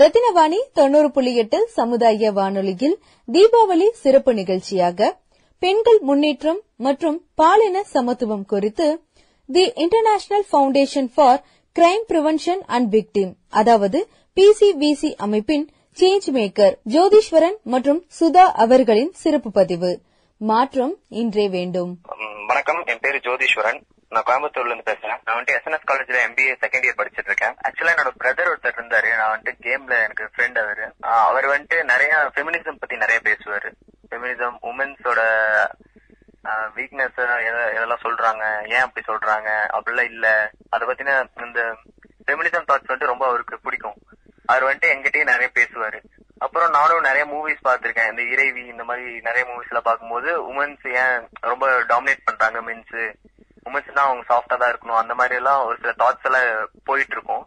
ரத்தினவாணி தொண்ணூறு புள்ளி எட்டு சமுதாய வானொலியில் தீபாவளி சிறப்பு நிகழ்ச்சியாக பெண்கள் முன்னேற்றம் மற்றும் பாலின சமத்துவம் குறித்து the international foundation for crime prevention and victim அதாவது பிசிவிசி அமைப்பின் சேஞ்ச் மேக்கர் ஜோதீஸ்வரன் மற்றும் சுதா அவர்களின் சிறப்பு பதிவு. மாற்றம் இன்றே வேண்டும். வணக்கம் என் பேர் ஜோதீஸ்வரன். நான் கோயம்புத்தூர்ல இருந்து பேசுறேன். நான் வந்துட்டு எஸ்என்எஸ் காலேஜ்ல எம்பிஏ செகண்ட் இயர் படிச்சிட்டு இருக்கேன் ஆக்சுவலா என்னோட பிரதர் ஒருத்தர் இருந்தாரு. நான் வந்துட்டு கேம்ல எனக்கு ஃப்ரெண்ட் அவரு. அவர் வந்துட்டு நிறைய ஃபெமினிசம் பத்தி நிறைய பேசுவாரு. ஃபெமினிசம் உமன்ஸோட வீக்னஸ் எதெல்லாம் சொல்றாங்க? ஏன் அப்படி சொல்றாங்க? அப்படிலாம் இல்ல. அத பத்தின இந்த ஃபெமினிசம் தாட்ஸ் வந்துட்டு ரொம்ப அவருக்கு பிடிக்கும். அவர் வந்துட்டு எங்கிட்டயும் நிறைய பேசுவாரு. அப்புறம் நானும் நிறைய மூவிஸ் பார்த்திருக்கேன். இந்த இறைவி இந்த மாதிரி நிறைய மூவிஸ் எல்லாம் பார்க்கும்போது உமன்ஸ் ஏன் ரொம்ப டாமினேட் பண்றாங்க மென்ஸ் உமன்ஸ் தான் அவங்க சாஃப்டா தான் இருக்கணும். அந்த மாதிரி எல்லாம் ஒரு சில தாட்ஸ் எல்லாம் போயிட்டு இருக்கும்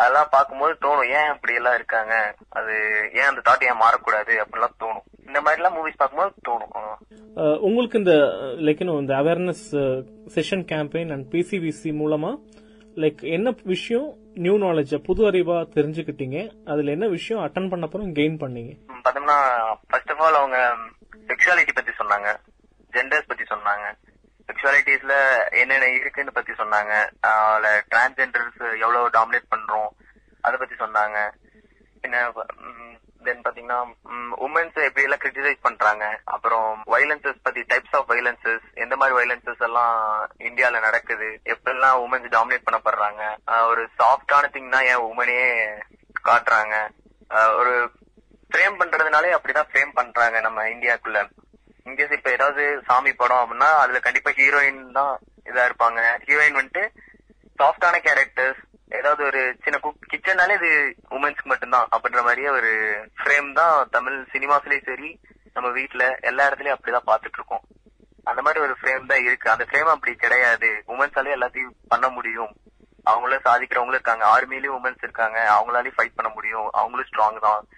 அதெல்லாம் பார்க்கும்போது தோணும் ஏன் இப்படி எல்லாம் இருக்காங்க? அது ஏன் அந்த தாட் ஏன் மாறக்கூடாது? அப்படிலாம் தோணும். இந்த மாதிரி எல்லாம் மூவிஸ் பார்க்கும்போது தோணும் உங்களுக்கு இந்த லைக் இந்த awareness session campaign and PCVC மூலமா லைக் என்ன விஷயம் நியூ நாலேஜ் புது அறிவா தெரிஞ்சுக்கிட்டீங்க? அதுல என்ன விஷயம் அட்டன் பண்ண அப்புறம் கெயின் பண்ணீங்க பார்த்தோம்னா ஃபர்ஸ்ட் ஆஃப் ஆல் அவங்க செக்ஷுவாலிட்டி பத்தி சொன்னாங்க. ஜெண்டர்ஸ் பத்தி சொன்னாங்க. செக்ஷுவாலிட்டிஸ்ல என்னென்ன இருக்குன்னு பத்தி சொன்னாங்க. அதுல டிரான்ஸ்ஜெண்டர்ஸ் எவ்வளவு டாமினேட் பண்றோம் அதை பத்தி சொன்னாங்க. என்ன தென் பாத்தீங்கன்னா உமன்ஸ் எப்படி எல்லாம் கிரிட்டிசைஸ் பண்றாங்க? அப்புறம் வைலன்சஸ் பத்தி டைப்ஸ் ஆஃப் வைலன்சஸ் எந்த மாதிரி வைலன்சஸ் எல்லாம் இந்தியால நடக்குது? எப்பெல்லாம் உமன்ஸ் டாமினேட் பண்ணப்படுறாங்க? ஒரு சாஃப்டான திங்னா ஏன் உமனையே காட்டுறாங்க? ஒரு ஃப்ரேம் பண்றதுனாலே அப்படிதான் ஃப்ரேம் பண்றாங்க நம்ம இந்தியாக்குள்ள. இன்கேஸ் இப்ப ஏதாவது சாமி படம் அப்படின்னா அதுல கண்டிப்பா ஹீரோயின் தான் இதா இருப்பாங்க. ஹீரோயின் வந்துட்டு சாஃப்டான கேரக்டர்ஸ் ஏதாவது ஒரு சின்ன குக் கிச்சன்னாலே இது உமன்ஸ்க்கு மட்டும்தான் அப்படின்ற மாதிரியே ஒரு ஃப்ரேம் தான் தமிழ் சினிமாஸ்லயும் சரி நம்ம வீட்டுல எல்லா இடத்துலயும் அப்படிதான் பாத்துட்டு இருக்கோம் அந்த மாதிரி ஒரு ஃப்ரேம் தான் இருக்கு. அந்த ஃப்ரேம் அப்படி கிடையாது. உமன்ஸாலே எல்லாத்தையும் பண்ண முடியும். அவங்களும் சாதிக்கிறவங்களும் இருக்காங்க. ஆர்மிலயும் உமன்ஸ் இருக்காங்க. அவங்களாலேயும் ஃபைட் பண்ண முடியும். அவங்களும் ஸ்ட்ராங் தான்.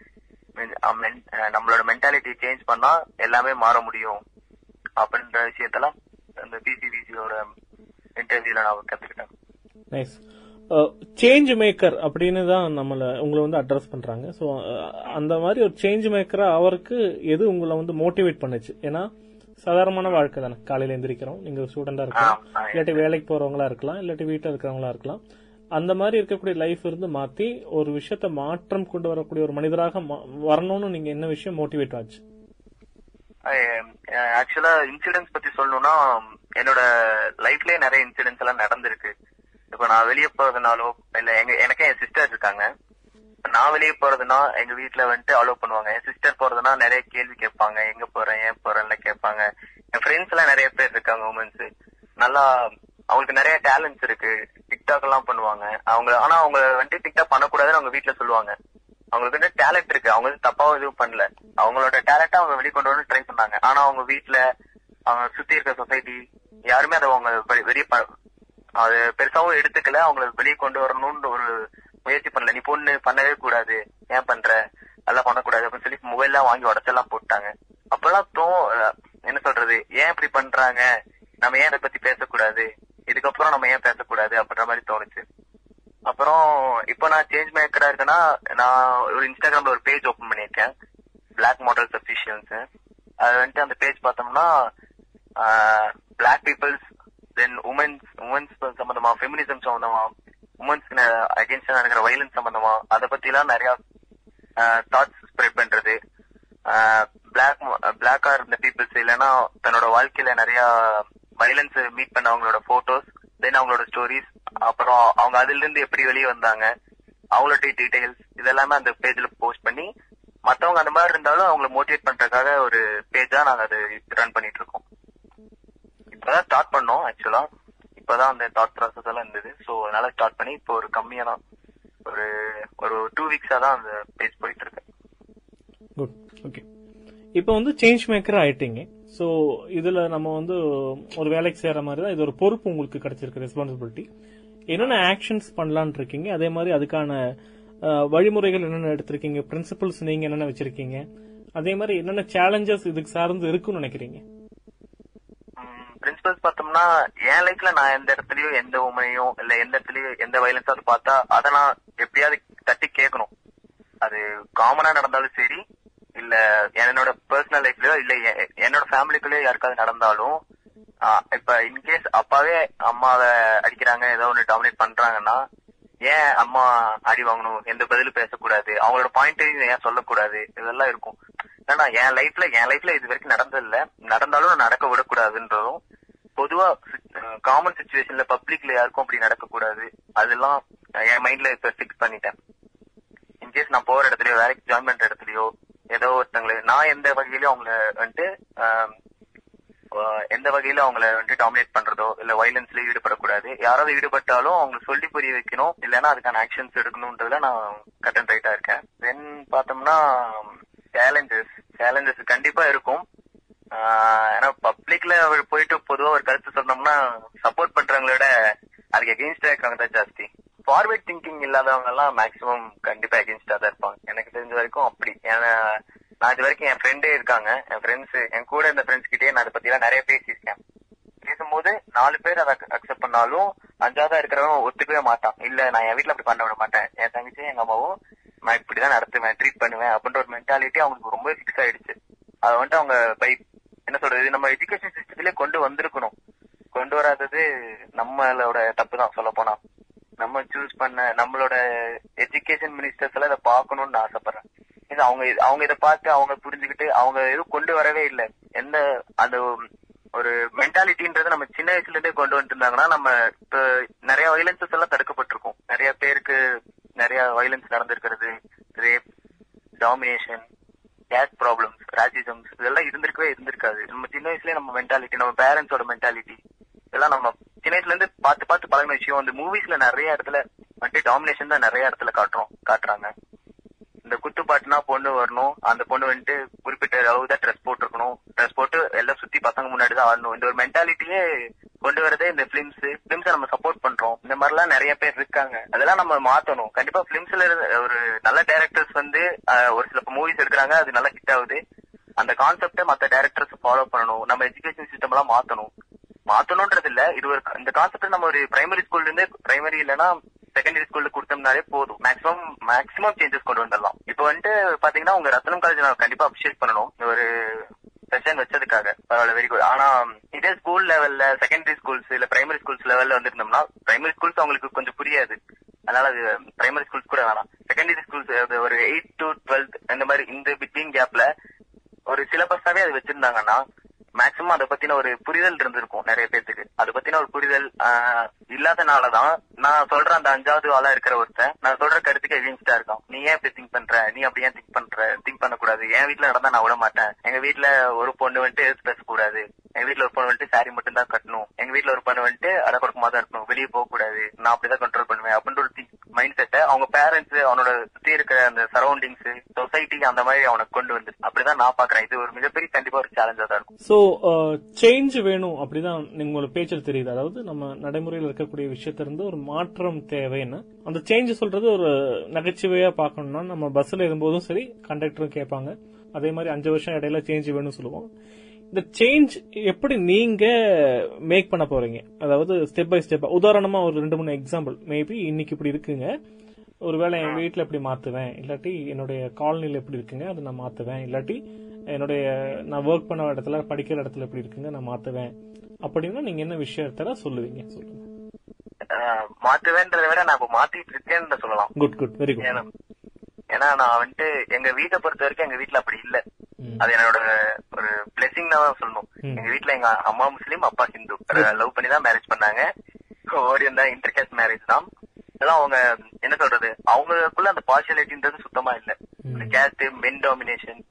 நம்மளோட மென்டாலிட்டி சேஞ்ச் பண்ணா எல்லாமே மாற முடியும் அப்படின்ற விஷயத்தெல்லாம் அந்த பிசிபிசியோட இன்டர்வியூல நான் கத்துக்கிட்டேன். சேஞ்ச் மேக்கர் அப்படின்னு தான் நம்மள உங்களை வந்து அட்ரஸ் பண்றாங்க. ஸோ அந்த மாதிரி ஒரு சேஞ்ச் மேக்கரா அவருக்கு எது உங்களை வந்து மோட்டிவேட் பண்ணுச்சு? ஏன்னா சாதாரணமான வாழ்க்கை தானே. காலையில எந்திரிக்கிறோம். நீங்க ஸ்டூடெண்டா இருக்கலாம். இல்லாட்டி வேலைக்கு போறவங்களா இருக்கலாம். இல்லாட்டி வீட்டுல இருக்கிறவங்களா இருக்கலாம். அந்த மாதிரி இருக்கக்கூடிய லைஃப் இருந்து மாத்தி ஒரு விஷயத்த மாற்றம் கொண்டு வரக்கூடிய ஒரு மனிதராக வரணும்னு நீங்க என்ன விஷயம் மோட்டிவேட் ஆச்சு? Uh, ஆக்சுவலா இன்சிடென்ட்ஸ் பத்தி சொல்லணும்னா என்னோட லைஃப்லயே நிறைய இன்சிடென்ட்ஸ் எல்லாம் நடந்திருக்கு. இப்ப நான் வெளியே போறதுனாலோ இல்ல எங்க எனக்கே என் சிஸ்டர் இருக்காங்க. நான் வெளியே போறதுன்னா எங்க வீட்டுல வந்துட்டு அலோவ் பண்ணுவாங்க. என் சிஸ்டர் போறதுன்னா நிறைய கேள்வி கேட்பாங்க. எங்க போறேன் ஏன் போறேன்ல கேட்பாங்க. என் ஃப்ரெண்ட்ஸ் எல்லாம் நிறைய பேர் இருக்காங்க உமன்ஸ் நல்லா அவங்களுக்கு நிறைய டேலண்ட்ஸ் இருக்கு. டிக்டாக் எல்லாம் பண்ணுவாங்க. அவங்க ஆனா அவங்க வந்து டிக்டாக் பண்ணக்கூடாதுன்னு அவங்க வீட்டுல சொல்லுவாங்க. அவங்களுக்கு வந்து டேலண்ட் இருக்கு. அவங்க வந்து தப்பாவும் எதுவும் பண்ணல. அவங்களோட டேலண்டா அவங்க வெளியே கொண்டு வந்து ட்ரை பண்ணாங்க. ஆனா அவங்க வீட்டுல அவங்க சுத்தி இருக்க சொசைட்டி யாருமே அதை அவங்க வெ- வெளியே அது பெருசாவும் எடுத்துக்கல. அவங்கள வெளியே கொண்டு வரணும்னு ஒரு முயற்சி பண்ணல. நீ பொண்ணு பண்ணவே கூடாது. ஏன் பண்ற? அதெல்லாம் பண்ணக்கூடாது அப்படின்னு சொல்லி மொபைல் வாங்கி உடச்செல்லாம் போட்டாங்க. அப்பெல்லாம் தோ என்ன சொல்றது? ஏன் இப்படி பண்றாங்க? நம்ம ஏன் இதை பத்தி பேசக்கூடாது? இதுக்கப்புறம் நம்ம ஏன் பேசக்கூடாது அப்படின்ற மாதிரி தோணுச்சு. அப்புறம் இப்போ நான் சேஞ்ச் மேக்கரா இருக்கேன்னா நான் ஒரு இன்ஸ்டாகிராம்ல ஒரு பேஜ் ஓபன் பண்ணியிருக்கேன். பிளாக் மாடல்ஸ் அபிஷியல்ஸ் அது வந்துட்டு அந்த பேஜ் பார்த்தோம்னா black peoples then womens womens சம்பந்தமா ஃபெமினிசம் சம்பந்தமா உமன்ஸ் அகேன்ஸ்டா நடக்கிற வயலன்ஸ் சம்பந்தமா அதை பத்தி எல்லாம் நிறைய தாட்ஸ் ஸ்ப்ரெட் பண்றது. பிளாக் பிளாக்கா இருந்த பீப்புள்ஸ் இல்லைன்னா தன்னோட வாழ்க்கையில நிறைய வயலன்ஸ் மீட் பண்ண அவங்களோட போட்டோஸ் தென் அவங்களோட ஸ்டோரிஸ் அப்புறம் அவங்க அதுல இருந்து எப்படி வெளியே வந்தாங்க அவங்களோட டீடைல்ஸ் இதெல்லாமே அந்த பேஜ்ல போஸ்ட் பண்ணி மத்தவங்க அந்த மாதிரி இருந்தாலும் அவங்கள மோட்டிவேட் பண்றதுக்காக ஒரு பேஜா நாங்க அது ரன் பண்ணிட்டு இருக்கோம் இப்பதான் ஸ்டார்ட் பண்ணோம் ஆக்சுவலா இப்பதான் அந்த தாட் ப்ராசஸ் எல்லாம் இருந்தது. சோ அதனால ஸ்டார்ட் பண்ணி இப்போ ஒரு கம்மியா ஒரு ஒரு டூ வீக்ஸா தான் அந்த பேஜ் போயிட்டு இருக்கு குட் ஓகே இப்போ வந்து சேஞ்ச் மேக்கர் ஆயிட்டீங்க. ஸோ இதுல நம்ம வந்து ஒரு வேலைக்கு சேர மாதிரி தான் இது ஒரு பொறுப்பு உங்களுக்கு கிடைச்சிருக்கு ரெஸ்பான்சிபிலிட்டி என்னென்ன ஆக்ஷன்ஸ் பண்ணலான் இருக்கீங்க அதே மாதிரி அதுக்கான வழிமுறைகள் என்னென்ன எடுத்திருக்கீங்க? பிரின்சிபல்ஸ் நீங்க என்னென்ன வச்சிருக்கீங்க? அதே மாதிரி என்னென்ன சேலஞ்சஸ் இதுக்கு சார்ந்து இருக்குன்னு நினைக்கிறீங்க? பிரின்சிபல்ஸ் பார்த்தோம்னா என் லைஃப்ல நான் எந்த இடத்துலயும் எந்த உண்மையும் இல்ல எந்த இடத்துலயும் எந்த வயலன்ஸாவது பார்த்தா அதை நான் எப்படியாவது தட்டி கேட்கணும். அது காமனா நடந்தாலும் சரி இல்ல என்னோட பர்சனல் லைஃப்லயோ இல்ல என்னோட ஃபேமிலிக்குள்ளயோ யாருக்காவது நடந்தாலும் இப்ப இன்கேஸ் அப்பாவே அம்மாவை அடிக்கிறாங்க ஏதோ ஒண்ணு டாமினேட் பண்றாங்கன்னா ஏன் அம்மா அடி வாங்கணும்? எந்த பதிலும் பேசக்கூடாது. அவங்களோட பாயிண்ட் ஏன் சொல்லக்கூடாது? இதெல்லாம் இருக்கும். ஏன்னா என் லைஃப்ல என் லைஃப்ல இது வரைக்கும் நடந்ததில்ல. நடந்தாலும் நான் நடக்க விடக்கூடாதுன்றதும் பொதுவா காமன் சுச்சுவேஷன்ல பப்ளிக்ல யாருக்கும் அப்படி நடக்கக்கூடாது. அதெல்லாம் என் மைண்ட்ல இப்ப ஃபிக்ஸ் பண்ணிட்டேன். இன்கேஸ் நான் போற இடத்துலயோ வேலைக்கு ஜாயின் பண்ற இடத்துலயோ ஏதோ ஒருத்தங்களை நான் எந்த வகையிலயும் அவங்கள வந்துட்டு எந்த வகையில அவங்கள வந்து டாமினேட் பண்றதோ இல்ல வயலன்ஸ்ல ஈடுபடக்கூடாது. யாராவது ஈடுபட்டாலும் அவங்க சொல்லி புரிய வைக்கணும். இல்லைன்னா அதுக்கான ஆக்ஷன்ஸ் எடுக்கணும்ன்றதுல நான் கட் அண்ட் ரைட்டா இருக்கேன். தென் பார்த்தோம்னா சேலஞ்சஸ் சேலஞ்சஸ் கண்டிப்பா இருக்கும். ஏன்னா பப்ளிக்ல அவர் போயிட்டு பொதுவா ஒரு கருத்து சொன்னோம்னா சப்போர்ட் பண்றவங்களோட அதுக்கு எகெயின்ஸ்டா இருக்காங்க தான் ஜாஸ்தி. ஃபார்வர்ட் திங்கிங் இல்லாதவங்க எல்லாம் மேக்சிமம் கண்டிப்பா எகெயின்ஸ்டா தான் இருப்பாங்க. எனக்கு தெரிஞ்ச வரைக்கும் அப்படி. ஏன்னா நான் இது வரைக்கும் என் ஃப்ரெண்டே இருக்காங்க. என் ஃப்ரெண்ட்ஸ் என் கூட இருந்த ஃப்ரெண்ட்ஸ் கிட்டே நான் அதை பத்தி எல்லாம் நிறைய பேசி பேசும்போது நாலு பேர் அதை அக்செப்ட் பண்ணாலும் அஞ்சாவதா இருக்கிறவன் ஒத்துக்கவே மாட்டான் இல்ல நான் என் வீட்ல அப்படி பண்ண விட மாட்டேன் என் தங்கச்சியும் எங்க அம்மாவும் நான் இப்படிதான் நடத்துவேன் ட்ரீட் பண்ணுவேன் அப்படின்ற ஒரு மென்டாலிட்டி அவங்களுக்கு ரொம்ப ஃபிக்ஸ் ஆயிடுச்சு அதை வந்துட்டு அவங்க பை என்ன சொல்றது நம்ம எஜுகேஷன் சிஸ்டத்திலே கொண்டு வந்திருக்கணும் கொண்டு வராதது நம்மளோட தப்பு தான் சொல்ல போனா நம்ம சூஸ் பண்ண நம்மளோட எஜுகேஷன் மினிஸ்டர்ஸ் எல்லாம் இதை பார்க்கணும்னு நான் ஆசைப்படுறேன் இது அவங்க அவங்க இதை பார்த்து அவங்க புரிஞ்சுக்கிட்டு அவங்க எதுவும் கொண்டு வரவே இல்லை. எந்த அந்த ஒரு மென்டாலிட்டின்றது நம்ம சின்ன வயசுல இருந்தே கொண்டு வந்துட்டு இருந்தாங்கன்னா நம்ம இப்போ நிறைய வயலன்சஸ் எல்லாம் தடுக்கப்பட்டிருக்கும். நிறைய பேருக்கு நிறைய வயலன்ஸ் நடந்திருக்கிறது. Rape domination case problems racisms இதெல்லாம் இருந்திருக்கவே இருந்திருக்காது. நம்ம சின்ன வயசுலயே நம்ம மென்டாலிட்டி நம்ம பேரண்ட்ஸோட மென்டாலிட்டி இதெல்லாம் நம்ம சின்ன வயசுல இருந்து பார்த்து பார்த்து பழகின விஷயம். அந்த மூவிஸ்ல நிறைய இடத்துல வந்துட்டு டாமினேஷன் தான் நிறைய இடத்துல காட்டுறோம் காட்டுறாங்க இந்த குத்துப்பாட்டுனா பொண்ணு வரணும் அந்த பொண்ணு வந்துட்டு குறிப்பிட்ட அளவு தான் ட்ரெஸ் போட்டிருக்கணும் ட்ரெஸ் போட்டு எல்லாம் சுத்தி பசங்க முன்னாடி தான் ஆடணும் இந்த ஒரு மென்டாலிட்டியே கொண்டு வரதே இந்த பிலிம்ஸ் பிலிம்ஸை நம்ம சப்போர்ட் பண்றோம் இந்த மாதிரிலாம் நிறைய இருக்காங்க அதெல்லாம் நம்ம மாத்தணும். கண்டிப்பா பிலிம்ஸ்ல ஒரு நல்ல டைரக்டர்ஸ் வந்து ஒரு சில மூவிஸ் எடுக்கிறாங்க அது நல்லா ஹிட் ஆகுது. அந்த கான்செப்டை மத்த டேரக்டர்ஸ் ஃபாலோ பண்ணணும். நம்ம எஜுகேஷன் சிஸ்டம் எல்லாம் மாத்தணும். மாத்தணும்ன்றது இல்ல. இது ஒரு இந்த கான்செப்ட் நம்ம ஒரு பிரைமரி ஸ்கூல்ல இருந்து பிரைமரி இல்லைன்னா செகண்டரி ஸ்கூல்ல கொடுத்தோம்னாலே போதும். மேக்ஸிமம் மேக்ஸிமம் சேஞ்சஸ் கொண்டு வந்துடலாம். இப்போ வந்துட்டு பாத்தீங்கன்னா உங்க ரத்னம் காலேஜ் நான் கண்டிப்பா அப்ரிஷியேட் பண்ணணும் இந்த ஒரு செஷன் வச்சதுக்காக பரவாயில்ல வெரி குட் ஆனா இதே ஸ்கூல் லெவல்ல செகண்டரி ஸ்கூல்ஸ் இல்ல பிரைமரி ஸ்கூல்ஸ் லெவல்ல வந்திருந்தோம்னா பிரைமரி ஸ்கூல்ஸ் அவங்களுக்கு கொஞ்சம் புரியாது அதனால அது பிரைமரி ஸ்கூல்ஸ் கூட வேணாம் செகண்டரி ஸ்கூல்ஸ் ஒரு எயிட் டு டுவெல்த் இந்த மாதிரி இந்த பிட்வீன் கேப்ல ஒரு சிலபஸாவே அது வச்சிருந்தாங்கன்னா மேக்சிமம் அதை பத்தின ஒரு புரிதல் இருந்திருக்கும் நிறைய பேத்துக்கு. அதை பத்தின ஒரு புரிதல் ஆஹ், இல்லாதனாலதான் நான் சொல்ற அந்த அஞ்சாவது ஆளா இருக்கிற ஒருத்தன் நான் சொல்ற கருத்துக்கு எகென்ஸ்டா இருக்கும் நீ ஏன் இப்படி திங்க் பண்ற? நீ அப்படி ஏன் திங்க் பண்ற? திங்க் பண்ணக்கூடாது. என் வீட்டுல நடந்தா நான் விட மாட்டேன். எங்க வீட்டுல ஒரு பொண்ணு வந்துட்டு எதிர்த்து பேசக்கூடாது எங்க வீட்டுல ஒரு பொண்ணு வந்துட்டு சாரி மட்டும் தான் கட்டணும். எங்க வீட்டுல ஒரு பொண்ணு வந்துட்டு அடை கொடுக்கமா தான் இருக்கணும். வெளியே போக கூடாது நான் அப்படிதான் கண்ட்ரோல் பண்ணுவேன். அப்படின்னு ஒரு மைண்ட் செட்டை அவங்க பேரண்ட்ஸ் அவனோட சுத்தி இருக்கிற அந்த சரௌண்டிங்ஸ் சொசைட்டி அந்த மாதிரி அவனுக்கு கொண்டு வந்து அப்படிதான் நான் பாக்குறேன் இது ஒரு மிகப்பெரிய கண்டிப்பா ஒரு சேலஞ்சா தான் இருக்கும். சோ சேஞ்ச் uh, வேணும் அப்படிதான் உங்களோட பேச்சில் தெரியுது. அதாவது நம்ம நடைமுறையில் இருக்கக்கூடிய விஷயத்துல இருந்து ஒரு மாற்றம் தேவைன்னு அந்த சேஞ்ச் சொல்றது ஒரு நகைச்சுவையா பார்க்கணும்னா நம்ம பஸ்ல இருக்கும்போதும் சரி கண்டக்டரும் கேட்பாங்க. அதே மாதிரி அஞ்சு வருஷம் இடையில சேஞ்ச் வேணும்னு சொல்லுவோம். இந்த சேஞ்ச் எப்படி நீங்க மேக் பண்ண போறீங்க? அதாவது ஸ்டெப் பை ஸ்டெப் உதாரணமா ஒரு ரெண்டு மூணு எக்ஸாம்பிள் மேபி இன்னைக்கு இப்படி இருக்குங்க. ஒருவேளை என் வீட்ல எப்படி மாத்துவேன். இல்லாட்டி என்னுடைய காலனில எப்படி இருக்குங்க. அதை நான் மாத்துவேன். இல்லாட்டி என்னுடைய நான் ஒர்க் பண்ண இடத்துல படிக்கிற இடத்துல எப்படி இருக்குங்க. நான் மாத்துவேன். அப்படின்னா நீங்க என்ன விஷயத்த சொல்லுவீங்க? சொல்லுங்க. ஆஹ் மாத்துவேன்றதை விட நான் இப்ப மாத்திட்டு இருக்கேன்னு சொல்லலாம். குட் குட் வெரி குட் ஏன்னா நான் வந்துட்டு எங்க வீட்டை பொறுத்த வரைக்கும் எங்க வீட்ல அப்படி இல்ல. அது என்னோட ஒரு பிளெஸிங் தான் சொல்லணும். எங்க வீட்ல எங்க அம்மா முஸ்லீம் அப்பா ஹிந்து. லவ் பண்ணி தான் மேரேஜ் பண்ணாங்க. ஓடி இருந்தா இன்டர்கேஸ்ட் மேரேஜ் தான். இதெல்லாம் அவங்க என்ன சொல்றது? அவங்களுக்குள்ள அந்த பார்ஷியாலிட்டின்றது சுத்தமா இல்ல. கேஸ்ட் மென் டாமினேஷன்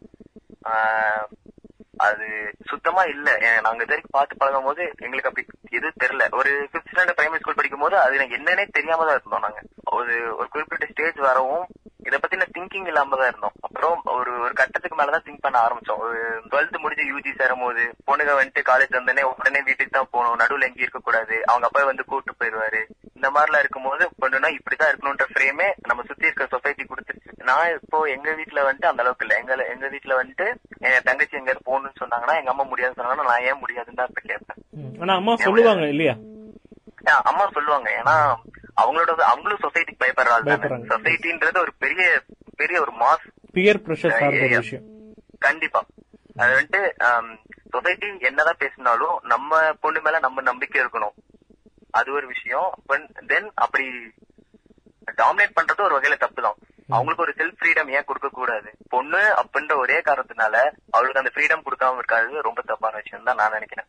அது சுத்தமா இல்ல. நாங்க இது வரைக்கும் பார்த்து பழகும் போது எங்களுக்கு அப்படி எதுவும் தெரியல. ஒரு பிப்த் ஸ்டாண்டர்ட் பிரைமரி ஸ்கூல் படிக்கும் போது அது எனக்கு என்னன்னே தெரியாம தான் இருந்தோம் நாங்க. ஒரு ஒரு குறிப்பிட்ட ஸ்டேஜ் வரவும் இத பத்தின திங்கிங் இல்லாம தான் இருந்தோம். அப்புறம் ஒரு ஒரு கட்டத்துக்கு மேலதான் திங்க் பண்ண ஆரம்பிச்சோம். ஒரு டுவெல்த் முடிஞ்சு யூஜி சேரும் போது பொண்ணுங்க வந்துட்டு காலேஜ் வந்தோடனே உடனே வீட்டுக்கு தான் போகணும். நடுவுல எங்கேயும் இருக்க கூடாது. அவங்க அப்பா வந்து கூட்டு போயிருவாரு இந்த மாதிரிலாம் இருக்கும்போது பொண்ணுனா இப்படிதான் இருக்கணும்ன்ற ஃப்ரேமே நம்ம சுத்தி இருக்க சொசைட்டி கொடுத்துருச்சு. நான் இப்போ எங்க வீட்ல வந்துட்டு அந்த அளவுக்கு இல்ல. எங்க எங்க வீட்ல வந்துட்டு என் தங்கச்சி எங்கயாவது போகணும்னு சொன்னாங்கன்னா எங்க அம்மா முடியாதுன்னு சொன்னாங்கன்னா நான் ஏன் முடியாதுன்னு தான் இப்ப கேட்பேன். ஆனா அம்மா சொல்லுவாங்க இல்லையா? அம்மா சொல்லுவாங்க. ஏன்னா அவங்களோட அவங்களும் சொசைட்டிக்கு பயப்படுறாங்க. சொசைட்டின்றது ஒரு பெரிய பெரிய ஒரு மாஸ் பியர் பிரஷர் சார்ந்த ஒரு விஷயம். கண்டிப்பா. அது வந்துட்டு சொசைட்டி என்னதான் பேசினாலும் நம்ம பொண்ணு மேல நம்ம நம்பிக்கை இருக்கணும். அது ஒரு விஷயம். தென் அப்படி டாமினேட் பண்றது ஒரு வகையில தப்பு தான் அவங்களுக்கு ஒரு செல்ஃப் ஃப்ரீடம் ஏன் கொடுக்க கூடாது? பொண்ணு அப்படின்ற ஒரே காரணத்தினால அவளுக்கு அந்த ஃப்ரீடம் கொடுக்காம இருக்காது. ரொம்ப தப்பான விஷயம் தான் நான் நினைக்கிறேன்.